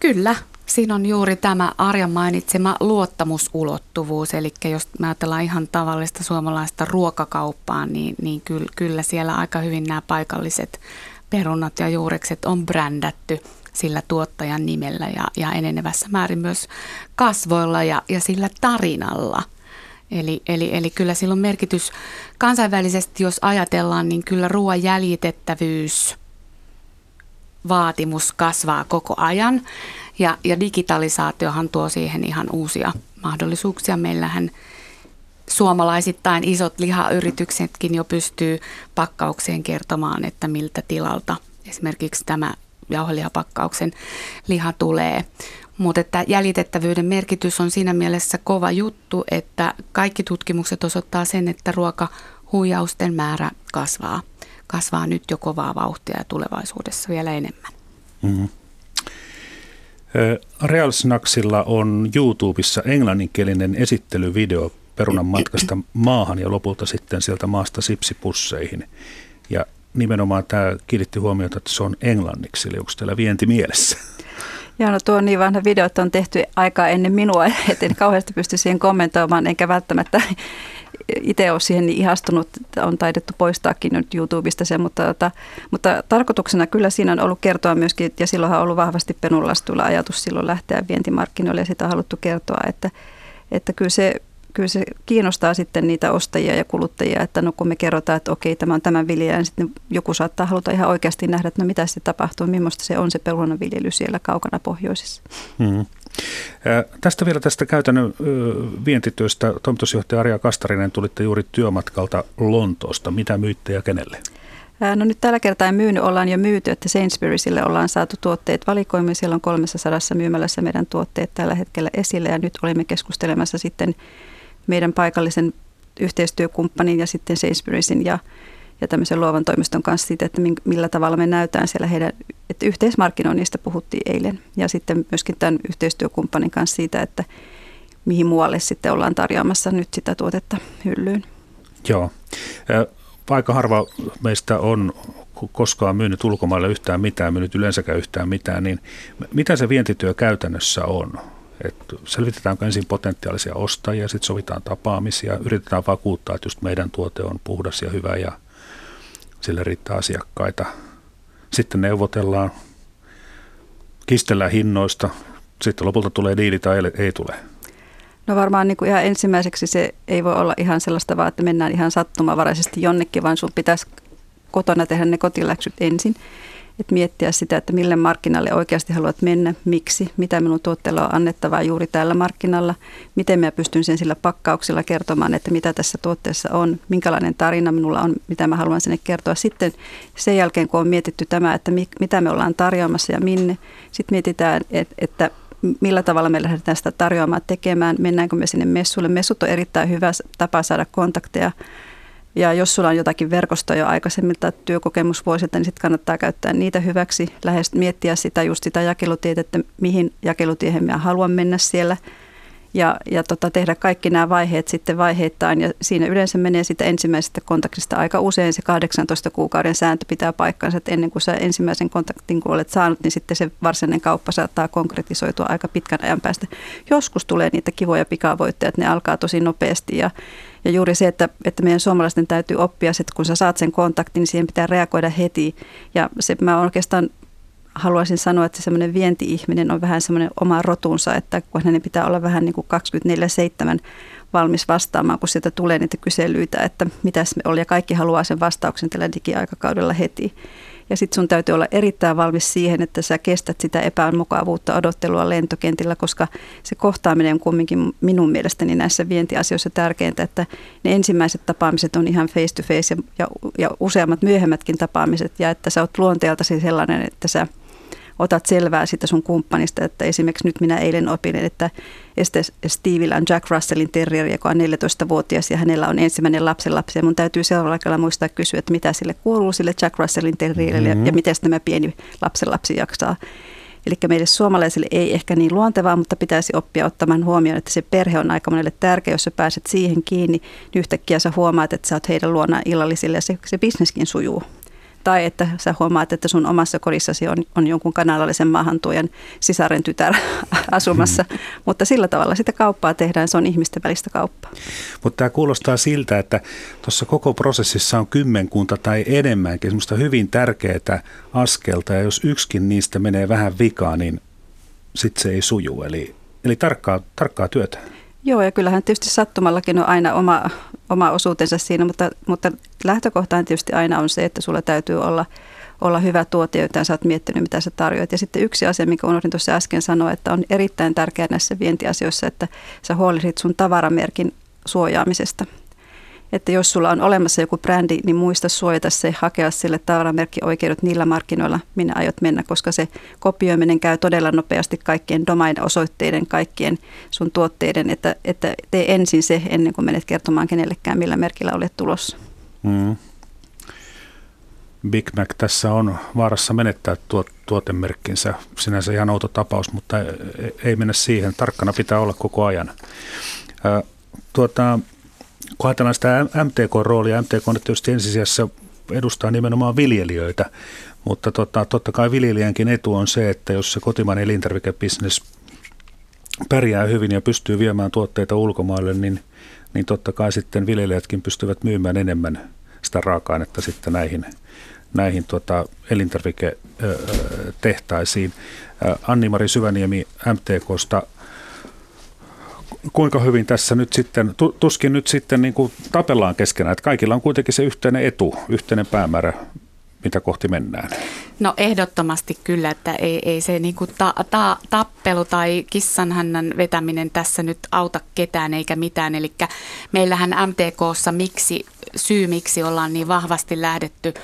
kyllä, Siinä on juuri tämä Arjan mainitsema luottamusulottuvuus, eli jos me ajatellaan ihan tavallista suomalaista ruokakauppaa, niin, niin kyllä, kyllä siellä aika hyvin nämä paikalliset perunat ja juurekset on brändätty sillä tuottajan nimellä ja, ja enenevässä määrin myös kasvoilla ja, ja sillä tarinalla. Eli, eli, eli kyllä sillä on merkitys kansainvälisesti, jos ajatellaan, niin kyllä ruoan jäljitettävyys vaatimus kasvaa koko ajan. Ja, ja digitalisaatiohan tuo siihen ihan uusia mahdollisuuksia. Meillähän suomalaisittain isot lihayrityksetkin jo pystyy pakkaukseen kertomaan, että miltä tilalta esimerkiksi tämä jauhelihapakkauksen liha tulee. Mutta että jäljitettävyyden merkitys on siinä mielessä kova juttu, että kaikki tutkimukset osoittaa sen, että ruokahuijausten määrä kasvaa. Kasvaa nyt jo kovaa vauhtia ja tulevaisuudessa vielä enemmän. Mm-hmm. Real Snacksilla on YouTubessa englanninkielinen esittelyvideo perunan matkasta maahan ja lopulta sitten sieltä maasta sipsipusseihin. Ja nimenomaan tämä kiinnitti huomiota, että se on englanniksi, eli onko teillä vienti mielessä? Joo, no tuo on niin vanha video, että on tehty aikaa ennen minua, että en kauheasti pysty siihen kommentoimaan, enkä välttämättä itse ole siihen niin ihastunut, että on taidettu poistaakin nyt YouTubesta se, mutta, mutta, mutta tarkoituksena kyllä siinä on ollut kertoa myöskin, ja silloinhan on ollut vahvasti penullastuilla ajatus silloin lähteä vientimarkkinoille, ja sitä on haluttu kertoa, että, että kyllä se kyllä se kiinnostaa sitten niitä ostajia ja kuluttajia, että no kun me kerrotaan, että okei, tämä on tämän vilja, niin sitten joku saattaa haluta ihan oikeasti nähdä, että no mitä se tapahtuu, millaista se on se perunanviljely siellä kaukana pohjoisessa. Mm. Tästä vielä tästä käytännön vientityöstä. Toimitusjohtaja Arja Kastarinen, tulitte juuri työmatkalta Lontoosta. Mitä myytte ja kenelle? No nyt tällä kertaa ei myynyt, ollaan jo myyty, että Sainsburysille ollaan saatu tuotteet valikoimme. Siellä on 300 myymälässä meidän tuotteet tällä hetkellä esille ja nyt olimme keskustelemassa sitten meidän paikallisen yhteistyökumppanin ja sitten Sainsburysin ja, ja tämmöisen luovan toimiston kanssa siitä, että millä tavalla me näytään siellä heidän, että yhteismarkkinoinnista puhuttiin eilen ja sitten myöskin tämän yhteistyökumppanin kanssa siitä, että mihin muualle sitten ollaan tarjoamassa nyt sitä tuotetta hyllyyn. Joo. Aika harva meistä on koskaan myynyt ulkomaille yhtään mitään, myynyt yleensäkään yhtään mitään, niin mitä se vientityö käytännössä on? Että selvitetäänkö ensin potentiaalisia ostajia, sitten sovitaan tapaamisia, yritetään vakuuttaa, että just meidän tuote on puhdas ja hyvä ja sille riittää asiakkaita. Sitten neuvotellaan, kistellään hinnoista, sitten lopulta tulee diili tai ei tule. No varmaan niin kuin ihan ensimmäiseksi se ei voi olla ihan sellaista vaan, että mennään ihan sattumavaraisesti jonnekin, vaan sun pitäisi kotona tehdä ne kotiläksyt ensin että miettiä sitä, että mille markkinalle oikeasti haluat mennä, miksi, mitä minun tuotteella on annettavaa juuri tällä markkinalla, miten mä pystyn sen sillä pakkauksella kertomaan, että mitä tässä tuotteessa on, minkälainen tarina minulla on, mitä mä haluan sinne kertoa. Sitten sen jälkeen, kun on mietitty tämä, että mitä me ollaan tarjoamassa ja minne, sitten mietitään, että millä tavalla me lähdetään sitä tarjoamaan tekemään, mennäänkö me sinne messuille. Messut on erittäin hyvä tapa saada kontakteja ja jos sulla on jotakin verkostoa jo aikaisemmilta työkokemusvuosilta, niin sitten kannattaa käyttää niitä hyväksi, lähes miettiä sitä just sitä jakelutietä, että mihin jakelutiehen mä haluan mennä siellä ja, ja tota, tehdä kaikki nämä vaiheet sitten vaiheittain. Ja siinä yleensä menee sitä ensimmäisestä kontaktista aika usein se 18 kuukauden sääntö pitää paikkansa, että ennen kuin sä ensimmäisen kontaktin kun olet saanut, niin sitten se varsinainen kauppa saattaa konkretisoitua aika pitkän ajan päästä. Joskus tulee niitä kivoja pikavoitteja, että ne alkaa tosi nopeasti ja ja juuri se, että, että meidän suomalaisten täytyy oppia, että kun sä saat sen kontaktin, niin siihen pitää reagoida heti. Ja se mä oikeastaan haluaisin sanoa, että semmoinen vienti-ihminen on vähän semmoinen oma rotunsa, että kun hänen pitää olla vähän niin kuin 24-7 valmis vastaamaan, kun sieltä tulee niitä kyselyitä, että mitäs me oli, ja kaikki haluaa sen vastauksen tällä digiaikakaudella heti. Ja sitten sun täytyy olla erittäin valmis siihen, että sä kestät sitä epämukavuutta odottelua lentokentillä, koska se kohtaaminen on kumminkin minun mielestäni näissä vientiasioissa tärkeintä, että ne ensimmäiset tapaamiset on ihan face to face ja, ja, useammat myöhemmätkin tapaamiset. Ja että sä oot luonteeltasi sellainen, että sä – otat selvää sitä sun kumppanista, että esimerkiksi nyt minä eilen opin, että este Stevillä on Jack Russellin terrieri, joka on 14-vuotias ja hänellä on ensimmäinen lapsenlapsi. Ja mun täytyy seuraavalla kerralla muistaa kysyä, että mitä sille kuuluu sille Jack Russellin terrierille mm-hmm. ja miten tämä pieni lapsenlapsi jaksaa. Eli meille suomalaisille ei ehkä niin luontevaa, mutta pitäisi oppia ottamaan huomioon, että se perhe on aika monelle tärkeä. Jos sä pääset siihen kiinni, niin yhtäkkiä sä huomaat, että sä oot heidän luonaan illallisille ja se, se bisneskin sujuu tai että sä huomaat, että sun omassa kodissasi on, on jonkun kanalallisen maahantuojan sisaren tytär asumassa. Mm. Mutta sillä tavalla sitä kauppaa tehdään, se on ihmisten välistä kauppaa. Mutta tämä kuulostaa siltä, että tuossa koko prosessissa on kymmenkunta tai enemmänkin semmoista hyvin tärkeää askelta, ja jos yksikin niistä menee vähän vikaan, niin sitten se ei suju. Eli, eli tarkkaa, tarkkaa työtä. Joo, ja kyllähän tietysti sattumallakin on aina oma, oma osuutensa siinä, mutta, mutta lähtökohtaan tietysti aina on se, että sulla täytyy olla, olla hyvä tuote, jota sä oot miettinyt, mitä sä tarjoat. Ja sitten yksi asia, mikä unohdin tuossa äsken sanoa, että on erittäin tärkeää näissä vientiasioissa, että sä huolehdit sun tavaramerkin suojaamisesta – että jos sulla on olemassa joku brändi, niin muista suojata se, hakea sille tavaramerkkioikeudet niillä markkinoilla, minä aiot mennä, koska se kopioiminen käy todella nopeasti kaikkien domain-osoitteiden, kaikkien sun tuotteiden, että, että tee ensin se ennen kuin menet kertomaan kenellekään, millä merkillä olet tulossa. Mm. Big Mac tässä on vaarassa menettää tuot, tuotemerkkinsä. Sinänsä ihan outo tapaus, mutta ei mennä siihen. Tarkkana pitää olla koko ajan. tuota, kun ajatellaan sitä MTK-roolia, MTK on tietysti ensisijassa edustaa nimenomaan viljelijöitä, mutta tota, totta kai viljelijänkin etu on se, että jos se kotimainen elintarvikebisnes pärjää hyvin ja pystyy viemään tuotteita ulkomaille, niin, niin totta kai sitten viljelijätkin pystyvät myymään enemmän sitä raaka-ainetta sitten näihin, näihin tota, elintarviketehtaisiin. Anni-Mari Syväniemi MTKsta kuinka hyvin tässä nyt sitten, tuskin nyt sitten niin kuin tapellaan keskenään, että kaikilla on kuitenkin se yhteinen etu, yhteinen päämäärä, mitä kohti mennään. No ehdottomasti kyllä, että ei, ei se niin kuin ta, ta, tappelu tai kissanhännän vetäminen tässä nyt auta ketään eikä mitään. Eli meillähän MTKssa miksi, syy miksi ollaan niin vahvasti lähdetty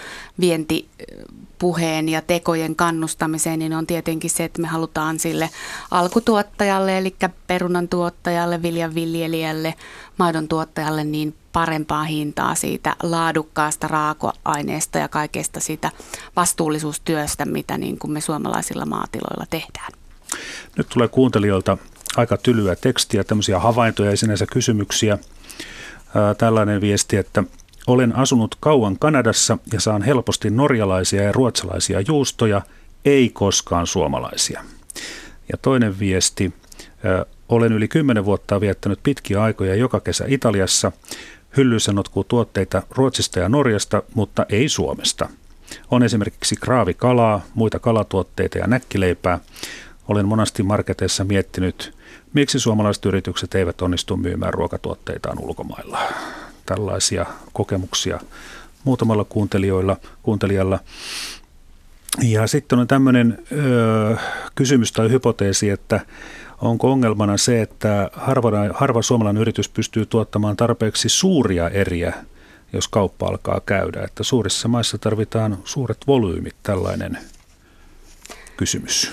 vientipuheen ja tekojen kannustamiseen, niin on tietenkin se, että me halutaan sille alkutuottajalle, eli perunan tuottajalle, viljan viljelijälle, maidon tuottajalle niin parempaa hintaa siitä laadukkaasta raaka-aineesta ja kaikesta siitä vastuullisuustyöstä, mitä niin kuin me suomalaisilla maatiloilla tehdään. Nyt tulee kuuntelijoilta aika tylyä tekstiä, tämmöisiä havaintoja ja sinänsä kysymyksiä. tällainen viesti, että olen asunut kauan Kanadassa ja saan helposti norjalaisia ja ruotsalaisia juustoja, ei koskaan suomalaisia. Ja toinen viesti, olen yli kymmenen vuotta viettänyt pitkiä aikoja joka kesä Italiassa. Hyllyissä notkuu tuotteita Ruotsista ja Norjasta, mutta ei Suomesta. On esimerkiksi kraavikalaa, muita kalatuotteita ja näkkileipää. Olen monasti marketeissa miettinyt, miksi suomalaiset yritykset eivät onnistu myymään ruokatuotteitaan ulkomailla. Tällaisia kokemuksia muutamalla kuuntelijoilla, kuuntelijalla. Ja sitten on tämmöinen ö, kysymys tai hypoteesi, että Onko ongelmana se, että harva, harva suomalainen yritys pystyy tuottamaan tarpeeksi suuria eriä, jos kauppa alkaa käydä? Että suurissa maissa tarvitaan suuret volyymit, tällainen kysymys.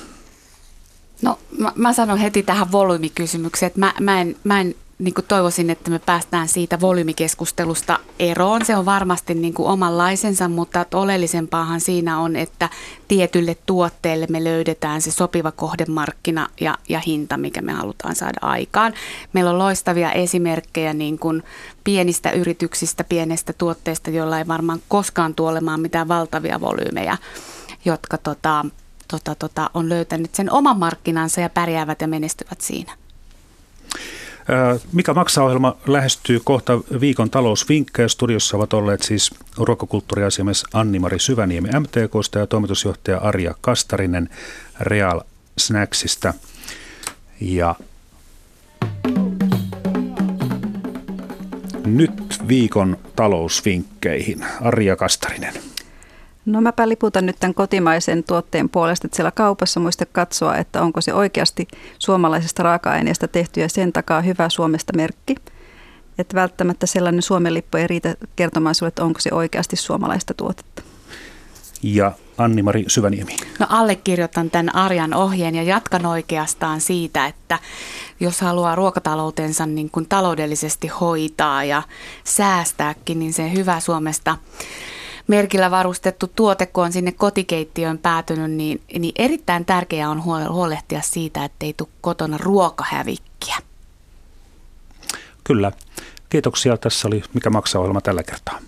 No mä, mä sanon heti tähän volyymikysymykseen, että mä, mä en, mä en niin kuin toivoisin, että me päästään siitä volyymikeskustelusta eroon. Se on varmasti niin kuin omanlaisensa, mutta oleellisempaahan siinä on, että tietylle tuotteelle me löydetään se sopiva kohdemarkkina ja, ja hinta, mikä me halutaan saada aikaan. Meillä on loistavia esimerkkejä niin kuin pienistä yrityksistä, pienestä tuotteista, joilla ei varmaan koskaan tuolemaan mitään valtavia volyymeja, jotka tota, tota, tota, on löytänyt sen oman markkinansa ja pärjäävät ja menestyvät siinä. Mikä maksaa ohjelma lähestyy kohta viikon talousvinkkejä. Studiossa ovat olleet siis ruokakulttuuriasiamies Anni-Mari Syväniemi MTKsta ja toimitusjohtaja Arja Kastarinen Real Snacksista. Ja nyt viikon talousvinkkeihin. Arja Kastarinen. No mäpä liputan nyt tämän kotimaisen tuotteen puolesta, että siellä kaupassa muista katsoa, että onko se oikeasti suomalaisesta raaka-aineesta tehty ja sen takaa hyvä Suomesta merkki. Että välttämättä sellainen Suomen lippu ei riitä kertomaan sinulle, että onko se oikeasti suomalaista tuotetta. Ja Anni-Mari Syväniemi. No allekirjoitan tämän Arjan ohjeen ja jatkan oikeastaan siitä, että jos haluaa ruokataloutensa niin kuin taloudellisesti hoitaa ja säästääkin, niin se hyvä Suomesta merkillä varustettu tuote, kun on sinne kotikeittiöön päätynyt, niin, niin erittäin tärkeää on huolehtia siitä, että ei tule kotona ruokahävikkiä. Kyllä. Kiitoksia. Tässä oli Mikä maksaa ohjelma tällä kertaa.